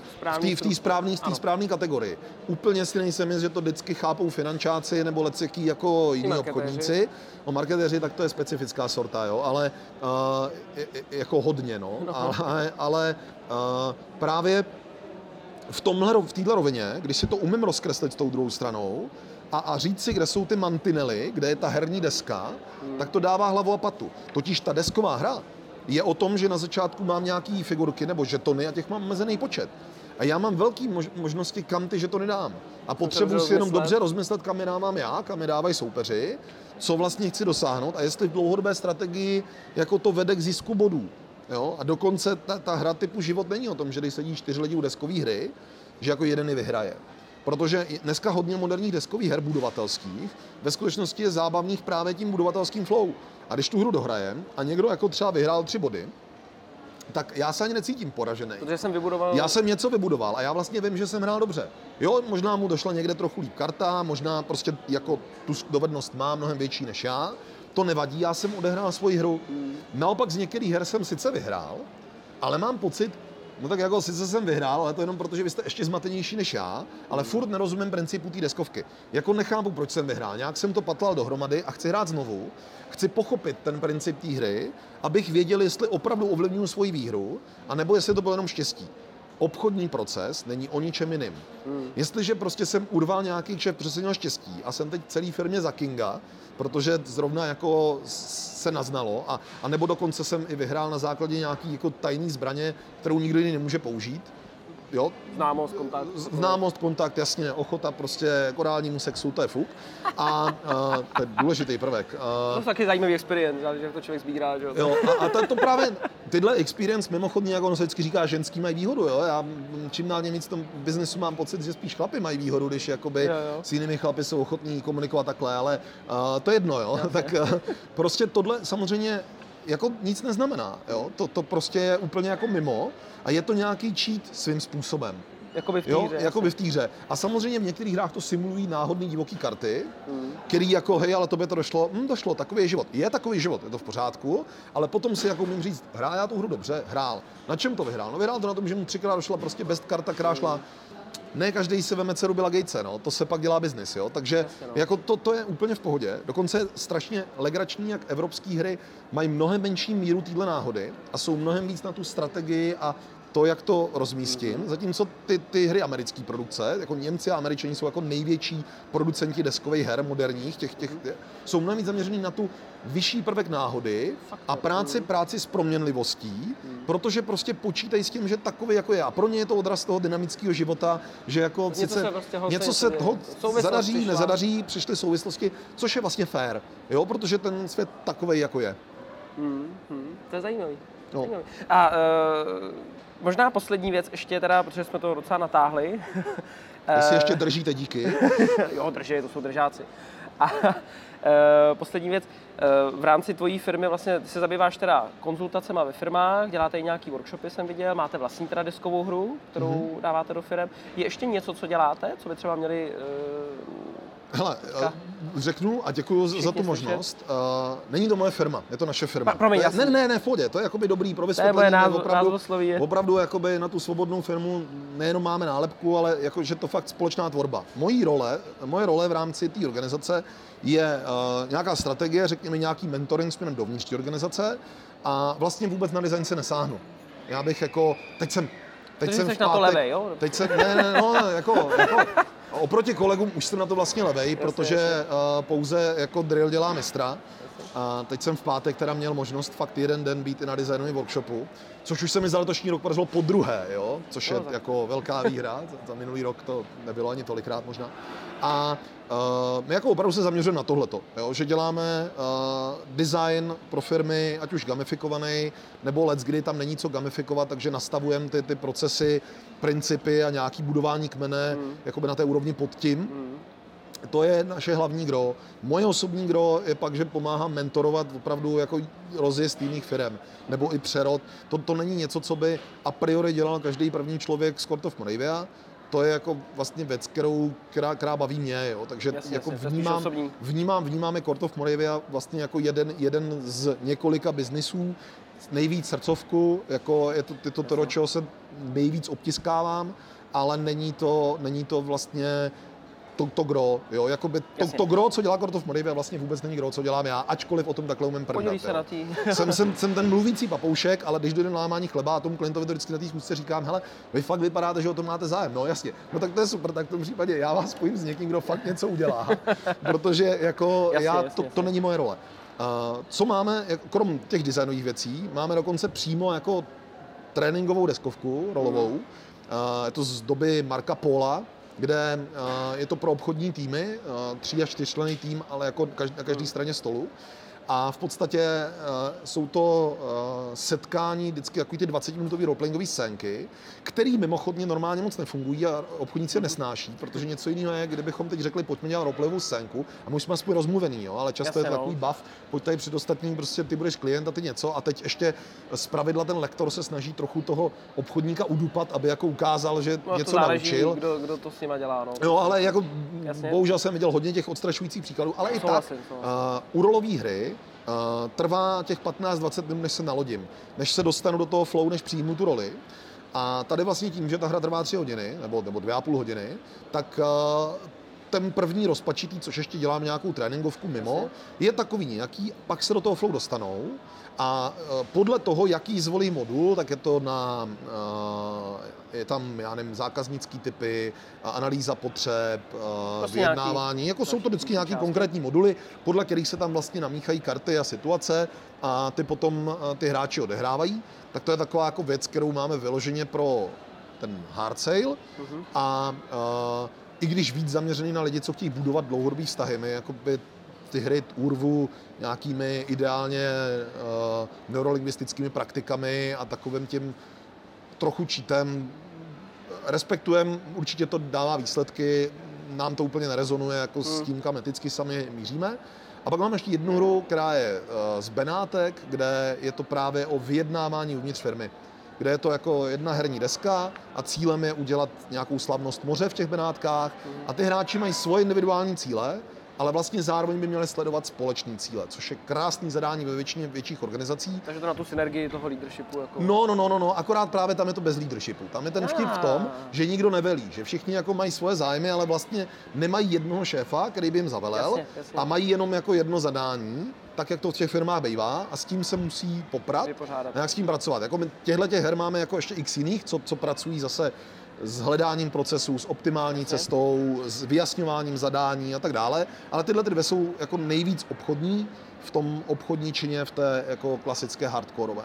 v té správné správné kategorii. Úplně si nejsem jist, že to vždycky chápou finančáci nebo leceký jako jiní obchodníci. O marketéři tak to je specifická sorta, jo, ale uh, jako hodně, no. no. Ale, ale uh, právě v, tomhle, v této rovině, když si to umím rozkreslit s tou druhou stranou, a, a říct si, kde jsou ty mantinely, kde je ta herní deska, hmm. tak to dává hlavu a patu. Totiž ta desková hra je o tom, že na začátku mám nějaký figurky nebo žetony a těch mám omezený počet. A já mám velké možnosti, kam ty žetony dám. A potřebuji si jenom dobře rozmyslet, kam je dávám já, kam je dávají soupeři, co vlastně chci dosáhnout a jestli v dlouhodobé strategii jako to vede k zisku bodů. Jo? A dokonce ta, ta hra typu život není o tom, že když sedí čtyři lidi u deskové hry, že jako jeden ji vyhraje. Protože dneska hodně moderních deskových her budovatelských ve skutečnosti je zábavných právě tím budovatelským flow. A když tu hru dohrajem a někdo jako třeba vyhrál tři body, tak já se ani necítím poražený. Protože jsem vybudoval... Já jsem něco vybudoval a já vlastně vím, že jsem hrál dobře. Jo, možná mu došla někde trochu líp karta, možná prostě jako tu dovednost má mnohem větší než já. To nevadí, já jsem odehrál svoji hru. Naopak z některých her jsem sice vyhrál, ale mám pocit, No tak jako sice jsem vyhrál, ale to jenom proto, že vy jste ještě zmatenější než já, ale furt nerozumím principu té deskovky. Jako nechápu, proč jsem vyhrál. Nějak jsem to patlal dohromady a chci hrát znovu. Chci pochopit ten princip té hry, abych věděl, jestli opravdu ovlivňuji svoji výhru, anebo jestli to bylo jenom štěstí obchodní proces není o ničem jiným. Hmm. Jestliže prostě jsem urval nějaký kšef, protože jsem měl štěstí a jsem teď celý firmě za Kinga, protože zrovna jako se naznalo, a, a nebo dokonce jsem i vyhrál na základě nějaký jako tajný zbraně, kterou nikdo jiný nemůže použít, jo. Známost, kontakt. Známost, kontakt, jasně, ochota prostě k orálnímu sexu, to je fuk. A, a to je důležitý prvek. A, to je taky zajímavý experience, že to člověk sbírá, že jo. jo a, a to, to, právě, tyhle experience mimochodně, jak on se vždycky říká, ženský mají výhodu, jo. Já čím dál víc v tom biznesu mám pocit, že spíš chlapy mají výhodu, když jakoby jo, jo. s jinými chlapy jsou ochotní komunikovat takhle, ale uh, to je jedno, jo. tak uh, prostě tohle samozřejmě jako nic neznamená. Jo? To, to prostě je úplně jako mimo a je to nějaký cheat svým způsobem. Jakoby v té hře. Jakoby v té hře. A samozřejmě v některých hrách to simulují náhodný divoký karty, mm. který jako, hej, ale tobě to došlo, hm, došlo, takový je život. Je takový život, je to v pořádku, ale potom si jako můžu říct, hrál já tu hru dobře, hrál. Na čem to vyhrál? No vyhrál to na tom, že mu třikrát došla prostě best karta, která šla ne každý si veme dceru Billa Gatese, no, to se pak dělá biznis, jo, takže Jasně, no. jako to, to je úplně v pohodě, dokonce je strašně legrační, jak evropské hry mají mnohem menší míru téhle náhody a jsou mnohem víc na tu strategii a to, jak to rozmístím, mm-hmm. zatímco ty, ty hry americké produkce, jako Němci a Američani jsou jako největší producenti deskových her moderních, těch, těch, mm-hmm. jsou mnohem víc zaměřený na tu vyšší prvek náhody a práci, práci s proměnlivostí, mm. protože prostě počítají s tím, že takový jako je. A pro ně je to odraz toho dynamického života, že jako něco sice se prostě něco se ho zadaří, přišla. nezadaří, přišly souvislosti, což je vlastně fair, jo, protože ten svět takový jako je. Mm, mm, to je zajímavý. No. zajímavý. A uh, Možná poslední věc ještě teda, protože jsme to docela natáhli. Jestli ještě držíte, díky. jo, drží, to jsou držáci. A poslední věc, v rámci tvojí firmy vlastně ty se zabýváš teda konzultacemi ve firmách, děláte i nějaký workshopy, jsem viděl, máte vlastní teda deskovou hru, kterou mm-hmm. dáváte do firm. Je ještě něco, co děláte, co by třeba měli Hele, uh, řeknu a děkuji za tu možnost. Uh, není to moje firma, je to naše firma. Pa, promiň, to je, ne, ne, ne, v pohodě, to je jakoby dobrý pro vysvětlení. Je opravdu, je. opravdu jakoby na tu svobodnou firmu nejenom máme nálepku, ale jako, že to fakt společná tvorba. Mojí role, moje role v rámci té organizace je uh, nějaká strategie, řekněme nějaký mentoring směrem dovnitř té organizace a vlastně vůbec na design se nesáhnu. Já bych jako, teď jsem Teď jsem v pátek, na to levej, jo? Teď jsem, ne, ne, no, jako, jako Oproti kolegům už jsem na to vlastně levej, jasně, protože. Uh, pouze jako drill dělá mistra. A teď jsem v pátek teda měl možnost fakt jeden den být i na designovém workshopu, což už se mi za letošní rok podařilo po druhé, jo? což je no, jako velká výhra. Za minulý rok to nebylo ani tolikrát možná. A uh, my jako opravdu se zaměřujeme na tohleto, jo? že děláme uh, design pro firmy, ať už gamifikovaný, nebo let's kdy tam není co gamifikovat, takže nastavujeme ty, ty procesy, principy a nějaký budování kmene mm. jakoby na té úrovni pod tím. Mm. To je naše hlavní gro. Moje osobní gro je pak, že pomáhám mentorovat opravdu jako rozjezd jiných firm, nebo i přerod. To, to není něco, co by a priori dělal každý první člověk z Court of Moravia, to je jako vlastně věc, kterou, která, která baví mě, jo. takže jasně, jako jasně, vnímám, vnímám, vnímáme Court of Moravia vlastně jako jeden, jeden z několika biznisů, nejvíc srdcovku, jako je to, je to to, do čeho se nejvíc obtiskávám, ale není to, není to vlastně to, to gro, jo, jakoby to, to gro, co dělá Kortov Moravia, vlastně vůbec není gro, co dělám já, ačkoliv o tom takhle umím první. se na tý. jsem, jsem, jsem, ten mluvící papoušek, ale když dojde na lámání chleba a tomu klientovi to vždycky na té schůzce říkám, hele, vy fakt vypadáte, že o tom máte zájem. No jasně, no tak to je super, tak v tom případě já vás spojím s někým, kdo fakt něco udělá, protože jako jasně, já, jasně, to, jasně. to není moje role. Uh, co máme, krom těch designových věcí, máme dokonce přímo jako tréninkovou deskovku rolovou. Mm. Uh, je to z doby Marka Pola, kde je to pro obchodní týmy, tří až čtyřčlenný tým, ale jako na každé straně stolu. A v podstatě uh, jsou to uh, setkání vždycky jako ty 20-minutové roleplayingové scénky, které mimochodně normálně moc nefungují a obchodníci je nesnáší, protože něco jiného je, kdybychom teď řekli, pojďme dělat roleplayovou scénku a my jsme aspoň rozmluvený, jo, ale často Jasně, je to takový no. bav, pojď tady před ostatním, prostě ty budeš klient a ty něco a teď ještě z pravidla ten lektor se snaží trochu toho obchodníka udupat, aby jako ukázal, že no, něco záleží, naučil. Kdo, kdo to s nima dělá, no. Jo, ale jako Jasně. bohužel jsem viděl hodně těch odstrašujících příkladů, ale i tak, uh, u rolové hry trvá těch 15-20 minut, než se nalodím, než se dostanu do toho flow, než přijmu tu roli. A tady vlastně tím, že ta hra trvá 3 hodiny, nebo, nebo 2,5 hodiny, tak uh, ten první rozpačitý, což ještě dělám nějakou tréninkovku mimo, je takový nějaký, pak se do toho flow dostanou a e, podle toho, jaký zvolí modul, tak je to na, e, je tam, já nevím, zákaznický typy, analýza potřeb, prostě vyjednávání, jako jsou to vždycky nějaký konkrétní moduly, podle kterých se tam vlastně namíchají karty a situace a ty potom e, ty hráči odehrávají, tak to je taková jako věc, kterou máme vyloženě pro ten hard sale. Uh-huh. a i když víc zaměřený na lidi, co chtějí budovat dlouhodobý vztahy, my jakoby ty hry urvu nějakými ideálně uh, neurolingvistickými praktikami a takovým tím trochu čítem. Respektujem, určitě to dává výsledky, nám to úplně nerezonuje jako s hmm. tím, kam eticky sami míříme. A pak máme ještě jednu hru, která je uh, z Benátek, kde je to právě o vyjednávání uvnitř firmy kde je to jako jedna herní deska a cílem je udělat nějakou slavnost moře v těch Benátkách a ty hráči mají svoje individuální cíle, ale vlastně zároveň by měli sledovat společný cíle, což je krásný zadání ve většině větších organizací. Takže to na tu synergii toho leadershipu. Jako... No, no, no, no, no, akorát právě tam je to bez leadershipu. Tam je ten vtip v tom, že nikdo nevelí, že všichni jako mají svoje zájmy, ale vlastně nemají jednoho šéfa, který by jim zavelel jasně, jasně. a mají jenom jako jedno zadání tak, jak to v těch firmách bývá a s tím se musí poprat Vypořádat. a jak s tím pracovat. Jako my těchto těch her máme jako ještě x jiných, co, co pracují zase s hledáním procesů, s optimální cestou, s vyjasňováním zadání a tak dále, ale tyhle ty dvě jsou jako nejvíc obchodní v tom obchodní čině v té jako klasické hardcoreové.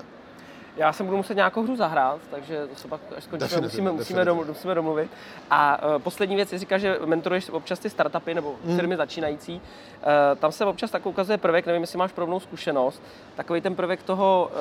Já se budu muset nějakou hru zahrát, takže to se pak až skončíme, musíme, musíme, domluvit, musíme domluvit. A uh, poslední věc, říká, že mentoruješ občas ty startupy nebo hmm. firmy začínající. Uh, tam se občas tak ukazuje prvek, nevím, jestli máš podobnou zkušenost, takový ten prvek toho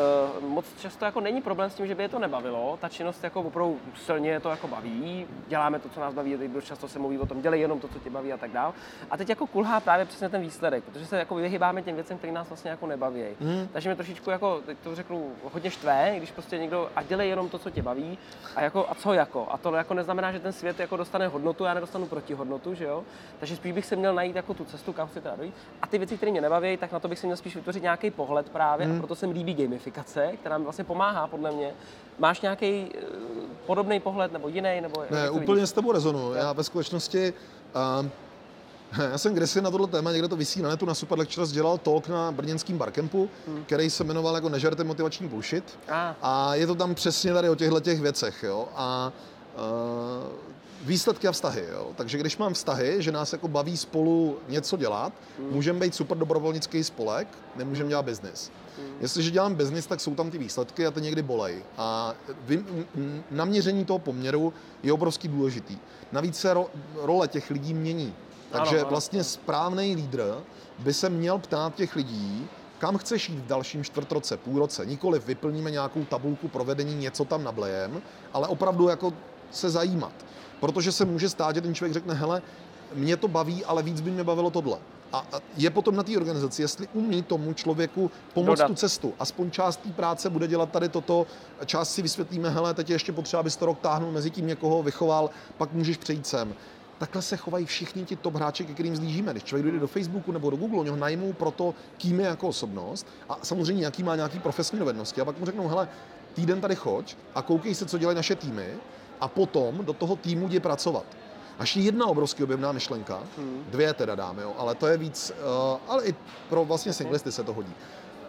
uh, moc často jako není problém s tím, že by je to nebavilo. Ta činnost jako opravdu silně to jako baví, děláme to, co nás baví, teď dost často se mluví o tom, dělej jenom to, co tě baví a tak dál. A teď jako kulhá právě přesně ten výsledek, protože se jako vyhybáme těm věcem, které nás vlastně jako nebaví. Hmm. Takže mě trošičku jako, teď to řeknu, hodně štve, když prostě někdo a dělej jenom to, co tě baví a, jako, a co jako. A to jako neznamená, že ten svět jako dostane hodnotu, já nedostanu protihodnotu, že jo. Takže spíš bych se měl najít jako tu cestu, kam chci teda dojít. A ty věci, které mě nebaví, tak na to bych si měl spíš vytvořit nějaký pohled právě. Hmm. A proto se mi líbí gamifikace, která mi vlastně pomáhá podle mě. Máš nějaký uh, podobný pohled nebo jiný? Nebo ne, úplně vidíš? s tebou rezonu. Já ve skutečnosti uh, Já jsem kdysi na tohle téma, někde to vysí na netu, na Super Lectures dělal talk na brněnském barkempu, hmm. který se jmenoval jako Nežerte motivační bullshit. Ah. A je to tam přesně tady o těchto těch věcech. Jo? A uh, výsledky a vztahy. Jo? Takže když mám vztahy, že nás jako baví spolu něco dělat, hmm. můžeme být super dobrovolnický spolek, nemůžeme dělat biznis. Hmm. Jestliže dělám biznis, tak jsou tam ty výsledky a ty někdy bolej. A vy, naměření toho poměru je obrovský důležitý. Navíc se ro, role těch lidí mění. Takže ano, vlastně správný lídr by se měl ptát těch lidí, kam chceš jít v dalším čtvrtroce, půlroce. Nikoli vyplníme nějakou tabulku provedení, něco tam nablejem, ale opravdu jako se zajímat. Protože se může stát, že ten člověk řekne, hele, mě to baví, ale víc by mě bavilo tohle. A je potom na té organizaci, jestli umí tomu člověku pomoct Dodat. tu cestu. Aspoň část té práce bude dělat tady toto, část si vysvětlíme, hele, teď je ještě potřeba, abys to rok táhnul, mezi tím někoho vychoval, pak můžeš přejít sem takhle se chovají všichni ti top hráči, ke kterým zlížíme. Když člověk dojde do Facebooku nebo do Google, oni ho najmou pro to, kým je jako osobnost a samozřejmě jaký má nějaký profesní dovednosti. A pak mu řeknou, hele, týden tady choď a koukej se, co dělají naše týmy a potom do toho týmu jdi pracovat. Až jedna obrovský objevná myšlenka, hmm. dvě teda dáme, jo, ale to je víc, uh, ale i pro vlastně singlisty se to hodí.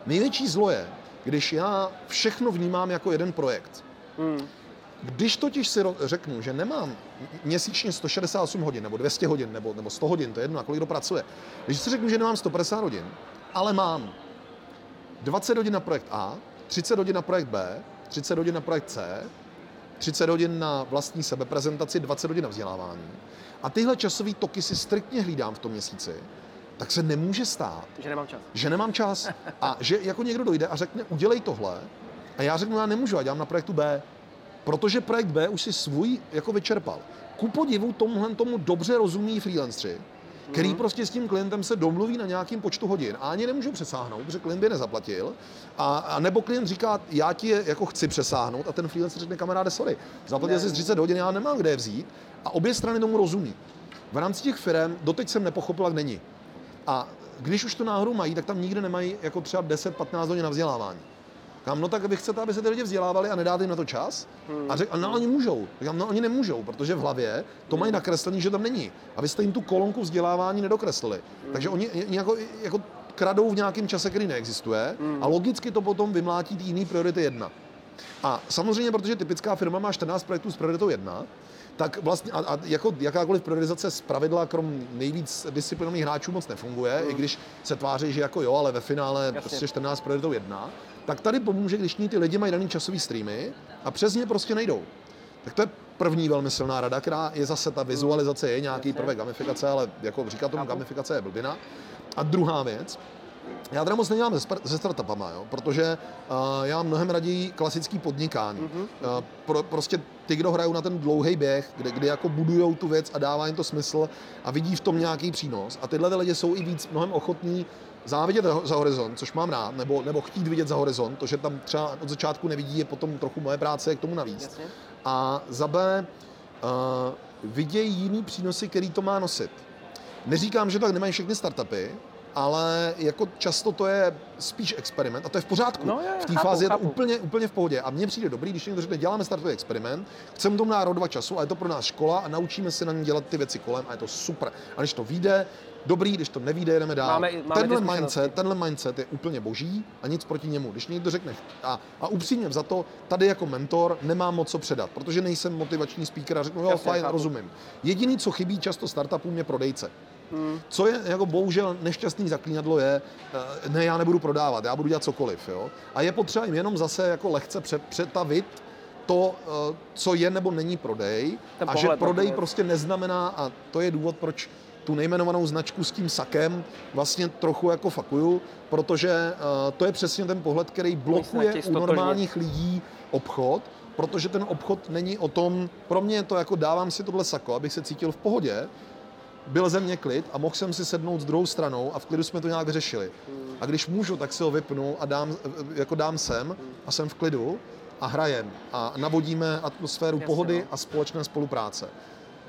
Největší zlo je, když já všechno vnímám jako jeden projekt. Hmm. Když totiž si řeknu, že nemám měsíčně 168 hodin, nebo 200 hodin, nebo, nebo 100 hodin, to je jedno, a kolik kdo pracuje. Když si řeknu, že nemám 150 hodin, ale mám 20 hodin na projekt A, 30 hodin na projekt B, 30 hodin na projekt C, 30 hodin na vlastní sebeprezentaci, 20 hodin na vzdělávání. A tyhle časové toky si striktně hlídám v tom měsíci, tak se nemůže stát, že nemám čas. Že nemám čas. A že jako někdo dojde a řekne, udělej tohle, a já řeknu, já nemůžu, já dělám na projektu B protože projekt B už si svůj jako vyčerpal. Ku podivu tomuhle tomu dobře rozumí freelancři, který mm-hmm. prostě s tím klientem se domluví na nějakým počtu hodin a ani nemůžu přesáhnout, protože klient by nezaplatil. A, a nebo klient říká, já ti je jako chci přesáhnout a ten freelancer řekne, kamaráde, sorry, zaplatil jsi 30 hodin, já nemám kde je vzít. A obě strany tomu rozumí. V rámci těch firm doteď jsem nepochopil, jak není. A když už to náhodou mají, tak tam nikde nemají jako třeba 10-15 hodin na vzdělávání. Říkám, no tak vy chcete, aby se ty lidi vzdělávali a nedáte jim na to čas? Hmm. A řekl, no oni můžou. Říkám, no oni nemůžou, protože v hlavě to mají hmm. nakreslený, že tam není. A vy jste jim tu kolonku vzdělávání nedokreslili. Hmm. Takže oni jako, jako kradou v nějakém čase, který neexistuje hmm. a logicky to potom vymlátí jiný priority jedna. A samozřejmě, protože typická firma má 14 projektů s prioritou jedna, tak vlastně a, a jako jakákoliv priorizace z pravidla, krom nejvíc disciplinovaných hráčů moc nefunguje, mm. i když se tváří, že jako jo, ale ve finále Jasně. prostě 14 prioritou jedna, tak tady pomůže, když ty lidi mají daný časový streamy a přes ně prostě nejdou. Tak to je první velmi silná rada, která je zase ta vizualizace, je nějaký prvek gamifikace, ale jako říká tomu gamifikace je blbina. A druhá věc, já teda moc nedělám se startupama, jo, protože uh, já mnohem raději klasický podnikání. Mm-hmm. Uh, pro, prostě ty, kdo hrajou na ten dlouhý běh, kde, kde jako budujou tu věc a dává jim to smysl a vidí v tom nějaký přínos. A tyhle lidi jsou i víc mnohem ochotní závidět za horizont, což mám rád, nebo, nebo chtít vidět za horizont, to, že tam třeba od začátku nevidí, je potom trochu moje práce k tomu navíc. Jasně. A za B, uh, vidějí jiný přínosy, který to má nosit. Neříkám, že tak nemají všechny startupy, ale jako často to je spíš experiment a to je v pořádku. No, je, v té fázi chápu. je to úplně, úplně v pohodě a mně přijde dobrý, když někdo řekne, děláme startový experiment, chceme tomu dát dva času a je to pro nás škola a naučíme se na ní dělat ty věci kolem a je to super. A když to vyjde, dobrý, když to nevíde, jdeme dál. Máme, máme tenhle, mindset, tenhle mindset je úplně boží a nic proti němu. Když někdo řekne, a, a upřímně za to, tady jako mentor nemám moc co předat, protože nejsem motivační speaker a řeknu, jo, fajn, rozumím. Jediný, co chybí často startupům, je prodejce. Hmm. Co je jako bohužel nešťastný zaklínadlo je, eh, ne, já nebudu prodávat, já budu dělat cokoliv. Jo? A je potřeba jim jenom zase jako lehce přetavit to, eh, co je nebo není prodej Ten a že prodej prostě neznamená, a to je důvod, proč tu nejmenovanou značku s tím sakem vlastně trochu jako fakuju, protože uh, to je přesně ten pohled, který blokuje u normálních lidí obchod, protože ten obchod není o tom, pro mě je to jako dávám si tohle sako, abych se cítil v pohodě, byl ze mě klid a mohl jsem si sednout s druhou stranou a v klidu jsme to nějak řešili. A když můžu, tak si ho vypnu a dám, jako dám sem a jsem v klidu a hrajem a navodíme atmosféru Jasně, pohody no. a společné spolupráce.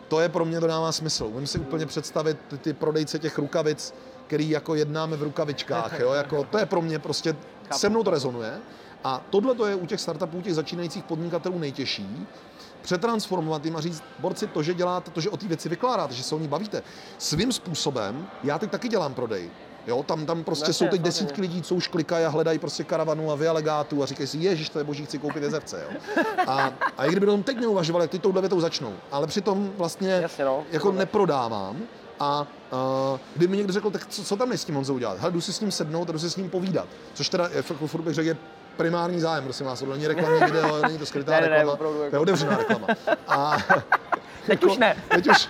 To je pro mě, to dává smysl. Umím si úplně představit ty, ty prodejce těch rukavic, který jako jednáme v rukavičkách. Jo? Jako, to je pro mě prostě, se mnou to rezonuje. A tohle to je u těch startupů, těch začínajících podnikatelů nejtěžší, přetransformovat jim a říct, borci, to, že děláte, to, že o té věci vykládáte, že se o ní bavíte, svým způsobem, já teď taky dělám prodej. Jo, tam, tam prostě Vlastně, jsou teď desítky lidí, co už klikají a hledají prostě karavanu a vialegátu a říkají si, ježiš, to je boží, chci koupit jezerce. Jo. A, a i kdyby tom teď neuvažovali, jak ty touhle větou začnou. Ale přitom vlastně Jasně, no. jako neprodávám, a uh, kdyby mi někdo řekl, tak co, co tam je s tím Honzou udělat? Hele, jdu si s ním sednout a jdu si s ním povídat. Což teda, jako furt bych řekl, je primární zájem, prosím vás, to není reklamní video, není to skrytá ne, reklama, ne, opravdu, to je jako- otevřená reklama. A, teď už ne. Teď už,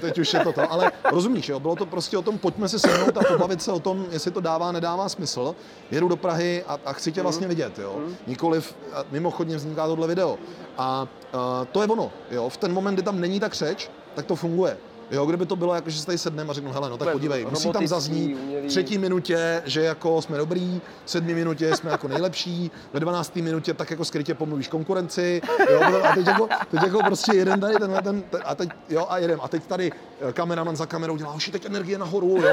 teď už je to to, ale rozumíš, jo, bylo to prostě o tom, pojďme si sednout a pobavit se o tom, jestli to dává, nedává smysl. Jedu do Prahy a, a chci tě vlastně vidět, jo. Mm. Nikoliv, mimochodně vzniká tohle video. A uh, to je ono, jo, v ten moment, kdy tam není tak řeč, tak to funguje. Jo, kdyby to bylo jako, že se tady sedneme a řeknu, hele, no tak podívej, musí tam zaznít v třetí minutě, že jako jsme dobrý, v sedmý minutě jsme jako nejlepší, ve dvanáctý minutě tak jako skrytě pomluvíš konkurenci, jo, a teď jako, teď jako prostě jeden tady, tenhle ten, a teď, jo, a jedem. A teď tady eh, kameraman za kamerou dělá, už teď energie nahoru, jo,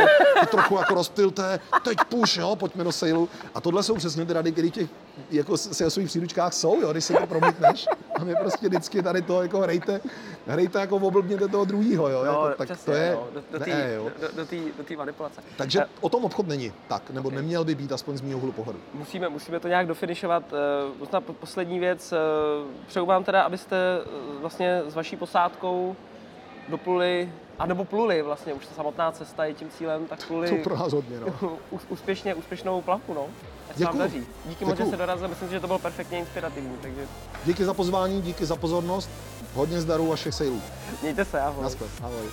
trochu jako rozptilte, teď push, jo, pojďme do sailu. A tohle jsou přesně ty rady, které těch jako se o svých příručkách jsou, jo, když si to promítneš. A my prostě vždycky tady to jako hrajte, hrajte jako oblbněte toho druhého, jo. jo jako, tak přesně, to je, jo, do, do, ne, jo. do, do, do té manipulace. Takže o tom obchod není tak, nebo okay. neměl by být aspoň z mého úhlu pohledu. Musíme, musíme to nějak dofinišovat. Eh, možná poslední věc, eh, přeju vám teda, abyste eh, vlastně s vaší posádkou dopluli, anebo pluli vlastně, už ta samotná cesta je tím cílem, tak pluli to pro nás hodně, no. úspěšně, úspěšnou plavku, no ať se vám daří. Díky moc, že se dorazil, myslím si, že to bylo perfektně inspirativní. Takže... Díky za pozvání, díky za pozornost, hodně zdarů a všech sejlů. Mějte se, ahoj. Naschle, ahoj.